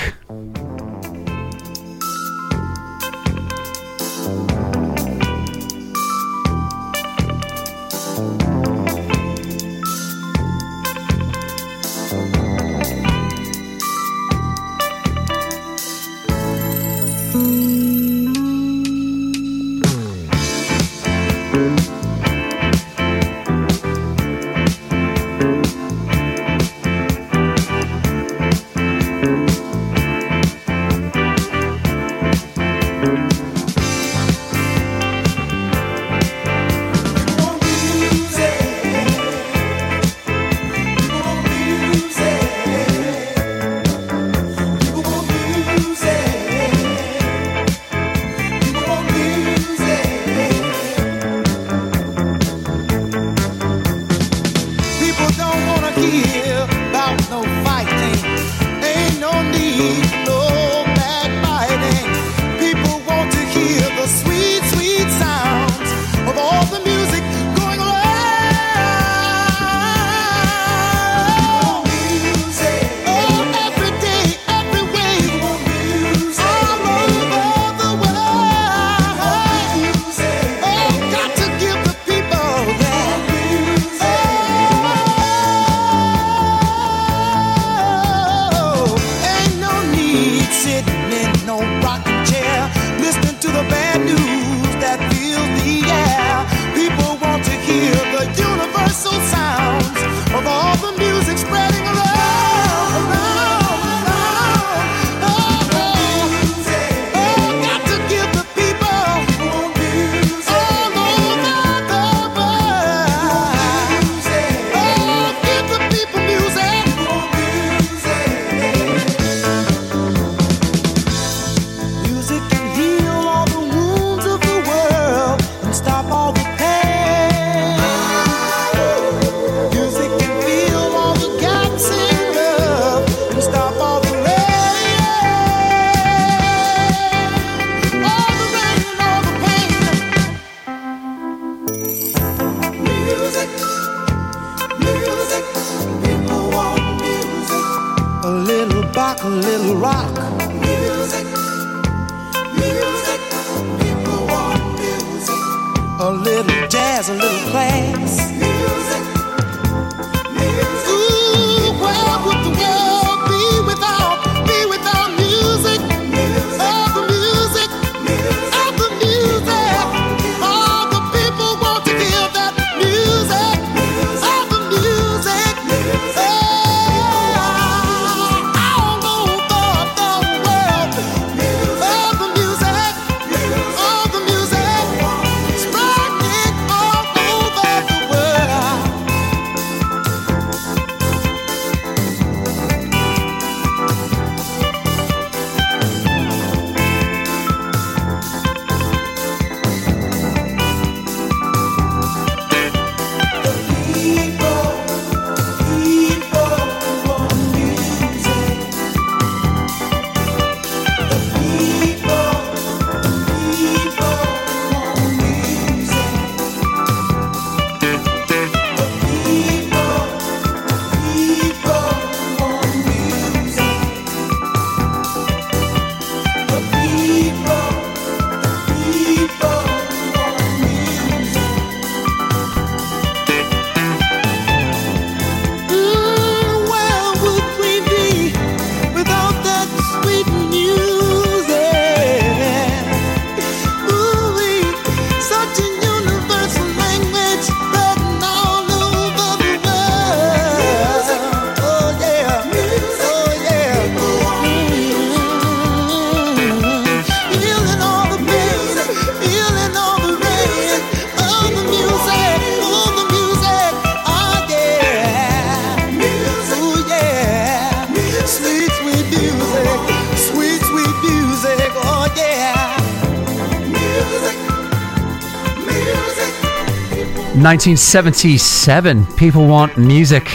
1977. People want music.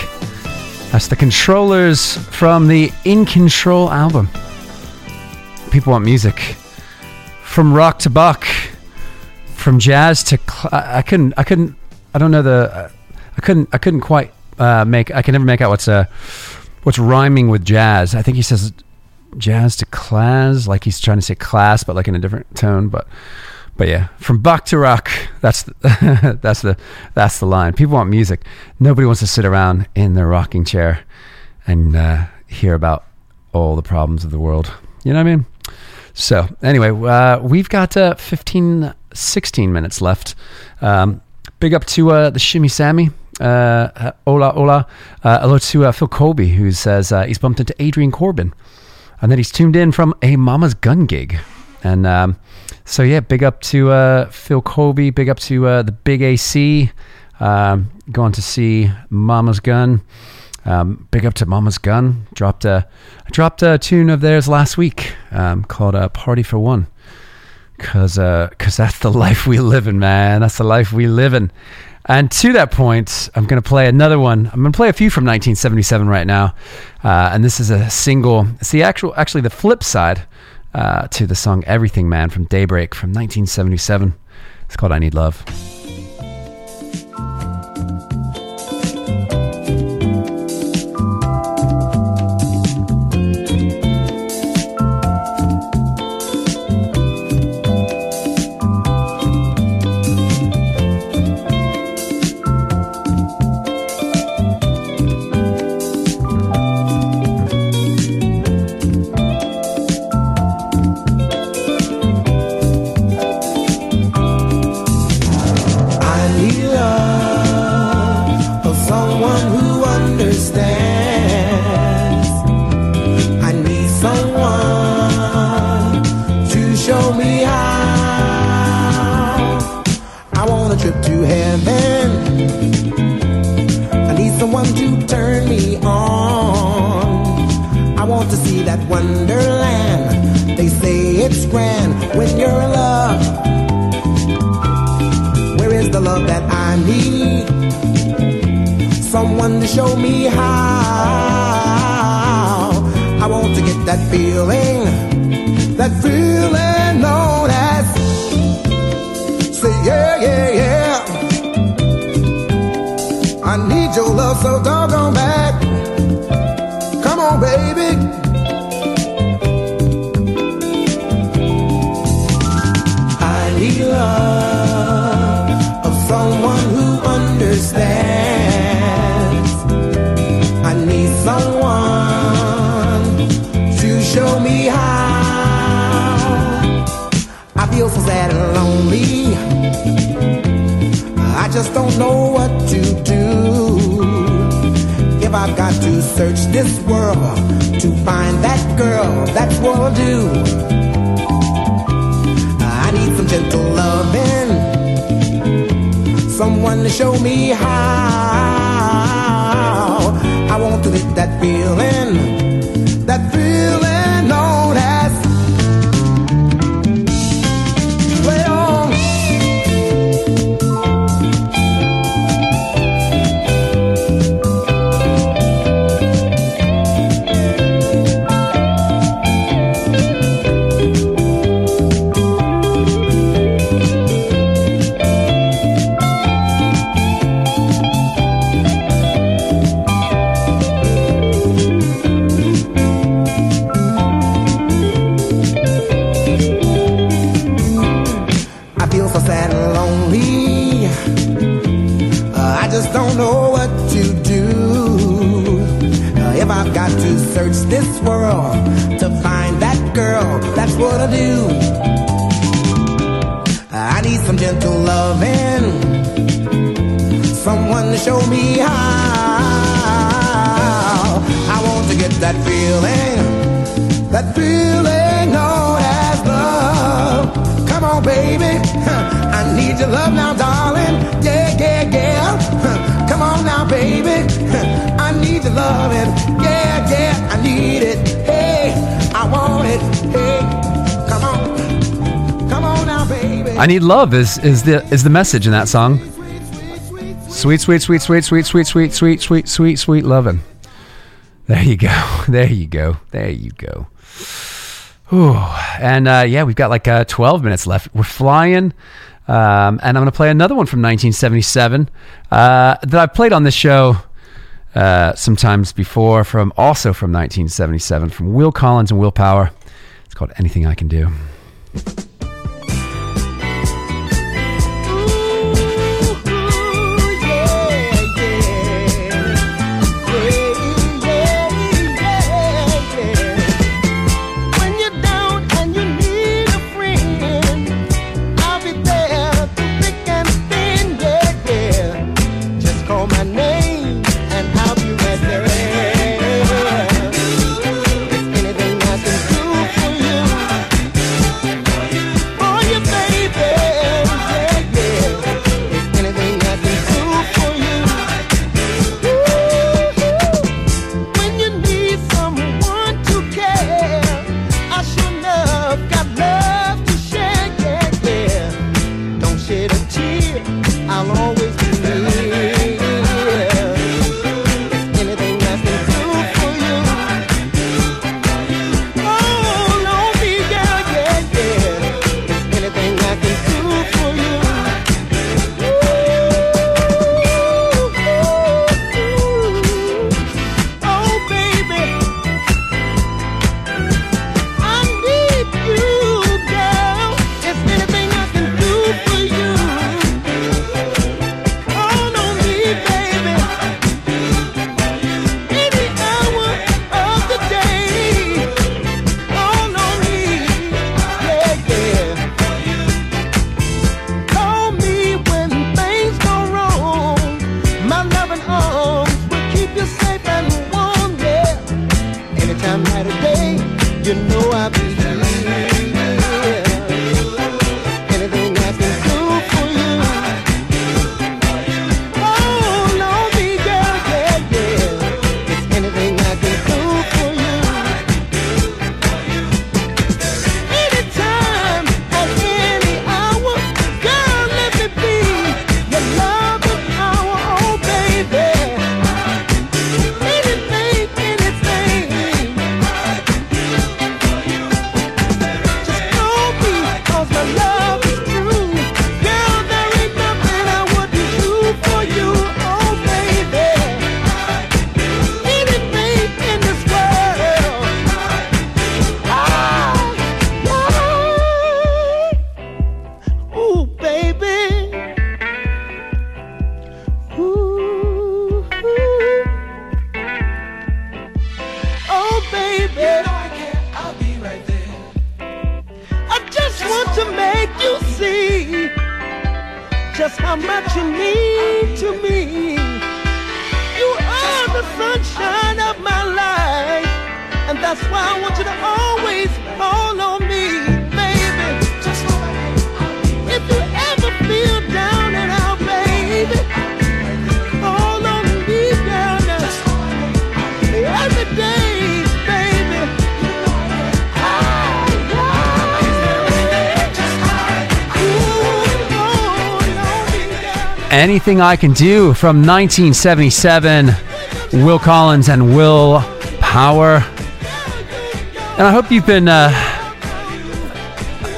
That's the controllers from the In Control album. People want music. From rock to buck, from jazz to cl- I couldn't I couldn't I don't know the I couldn't I couldn't quite uh, make I can never make out what's uh what's rhyming with jazz. I think he says jazz to class, like he's trying to say class, but like in a different tone. But but yeah, from buck to rock, that's the, that's the that's the line. People want music. Nobody wants to sit around in their rocking chair and uh, hear about all the problems of the world. You know what I mean? So anyway, uh, we've got uh, 15, 16 minutes left. Um, big up to uh, the Shimmy Sammy. Uh, hola, hola. Uh, hello to uh, Phil Colby, who says uh, he's bumped into Adrian Corbin and that he's tuned in from a Mama's Gun gig. And um, so, yeah, big up to uh, Phil Colby, big up to uh, the Big AC, um, going to see Mama's Gun. Um, big up to Mama's Gun. Dropped a, I dropped a tune of theirs last week um, called uh, Party for One. Cause, uh, cause that's the life we live in, man. That's the life we live in. And to that point, I'm going to play another one. I'm going to play a few from 1977 right now. Uh, and this is a single. It's the actual, actually the flip side uh, to the song Everything Man from Daybreak from 1977. It's called I Need Love. Show me how. I want to get that feeling, that feeling known as. Say yeah, yeah, yeah. I need your love so doggone bad. Come on, baby. Just don't know what to do. If I've got to search this world to find that girl, that's what I'll do. I need some gentle loving, someone to show me how. I want to get that feeling, this world to find that girl, that's what I do. I need some gentle loving, someone to show me how. I want to get that feeling, that feeling known as love. Come on, baby. I need your love now, darling. Yeah, yeah, yeah. Come on now, baby. I need your loving. Yeah, I need I. I love is is the is the message in that song. Sweet, sweet, sweet, sweet, sweet, sweet, sweet, sweet, sweet, sweet, sweet loving. There you go. There you go. There you go. Ooh. And uh, yeah, we've got like uh, 12 minutes left. We're flying. Um, and I'm going to play another one from 1977 uh, that I've played on this show uh, sometimes before, from also from 1977, from Will Collins and Will Power. It's called Anything I Can Do. Of my life, and that's why I want you to always on me, baby. If you ever feel down and out, baby. Anything I Can Do from 1977, Will Collins and Will Power. And I hope you've been, uh,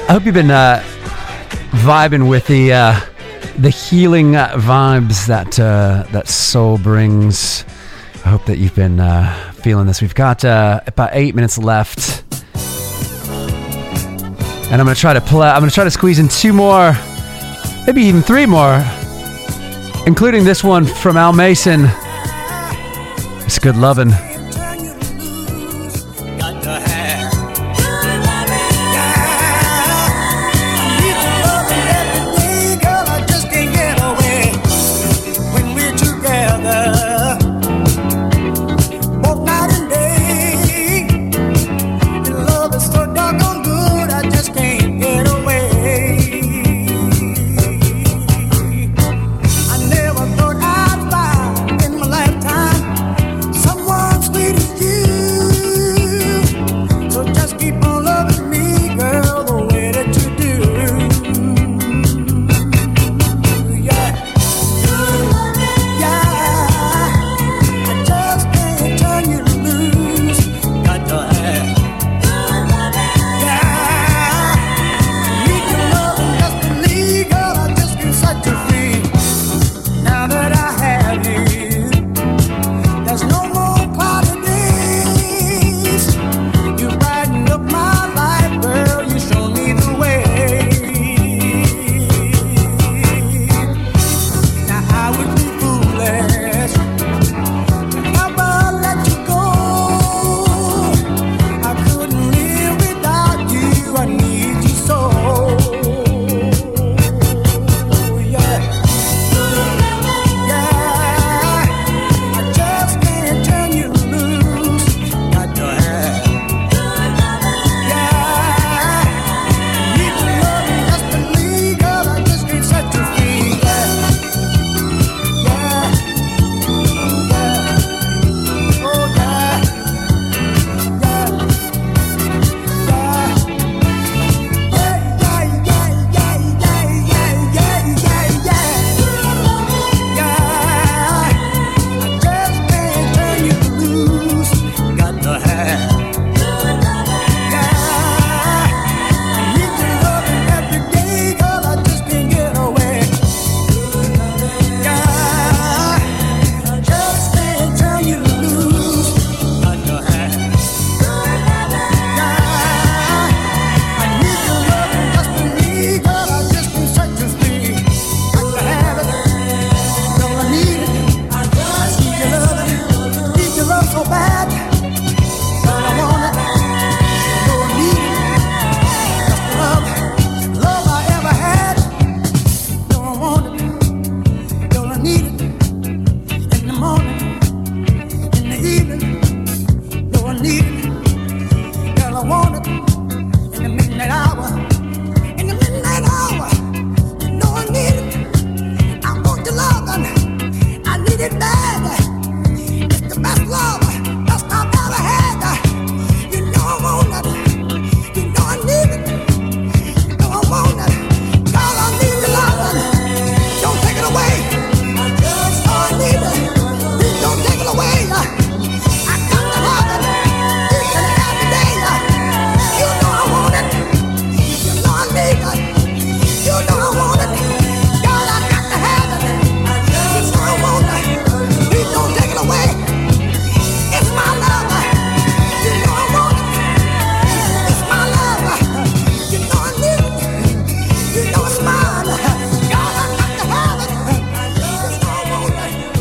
I hope you've been uh, vibing with the uh, the healing uh, vibes that uh, that soul brings. I hope that you've been uh, feeling this. We've got uh, about eight minutes left, and I'm gonna try to play. I'm gonna try to squeeze in two more, maybe even three more, including this one from Al Mason. Good lovin'.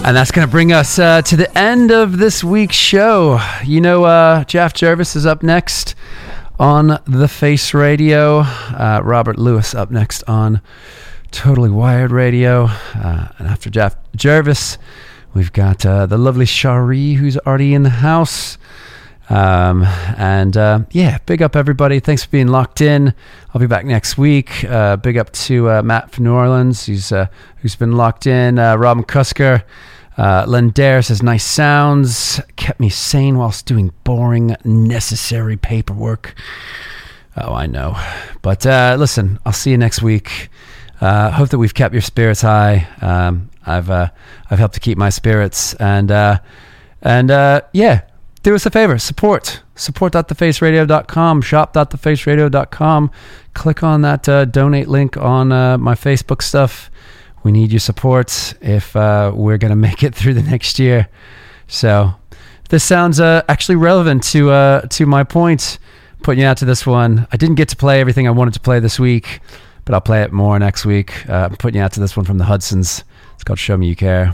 And that's going to bring us uh, to the end of this week's show. You know, uh, Jeff Jervis is up next on The Face Radio. Uh, Robert Lewis up next on Totally Wired Radio. Uh, and after Jeff Jervis, we've got uh, the lovely Shari, who's already in the house. Um, and uh, yeah, big up everybody. Thanks for being locked in. I'll be back next week. Uh, big up to uh, Matt from New Orleans, who's uh, who's been locked in. Robin Kusker, uh, says nice sounds kept me sane whilst doing boring, necessary paperwork. Oh, I know, but uh, listen, I'll see you next week. Uh, hope that we've kept your spirits high. Um, I've uh, I've helped to keep my spirits, and uh, and uh, yeah, do us a favor, support support.thefaceradio.com, shop.thefaceradio.com. Click on that uh, donate link on uh, my Facebook stuff. We need your support if uh, we're going to make it through the next year. So this sounds uh, actually relevant to uh, to my point. Putting you out to this one. I didn't get to play everything I wanted to play this week, but I'll play it more next week. Uh, I'm putting you out to this one from the Hudsons. It's called Show Me You Care.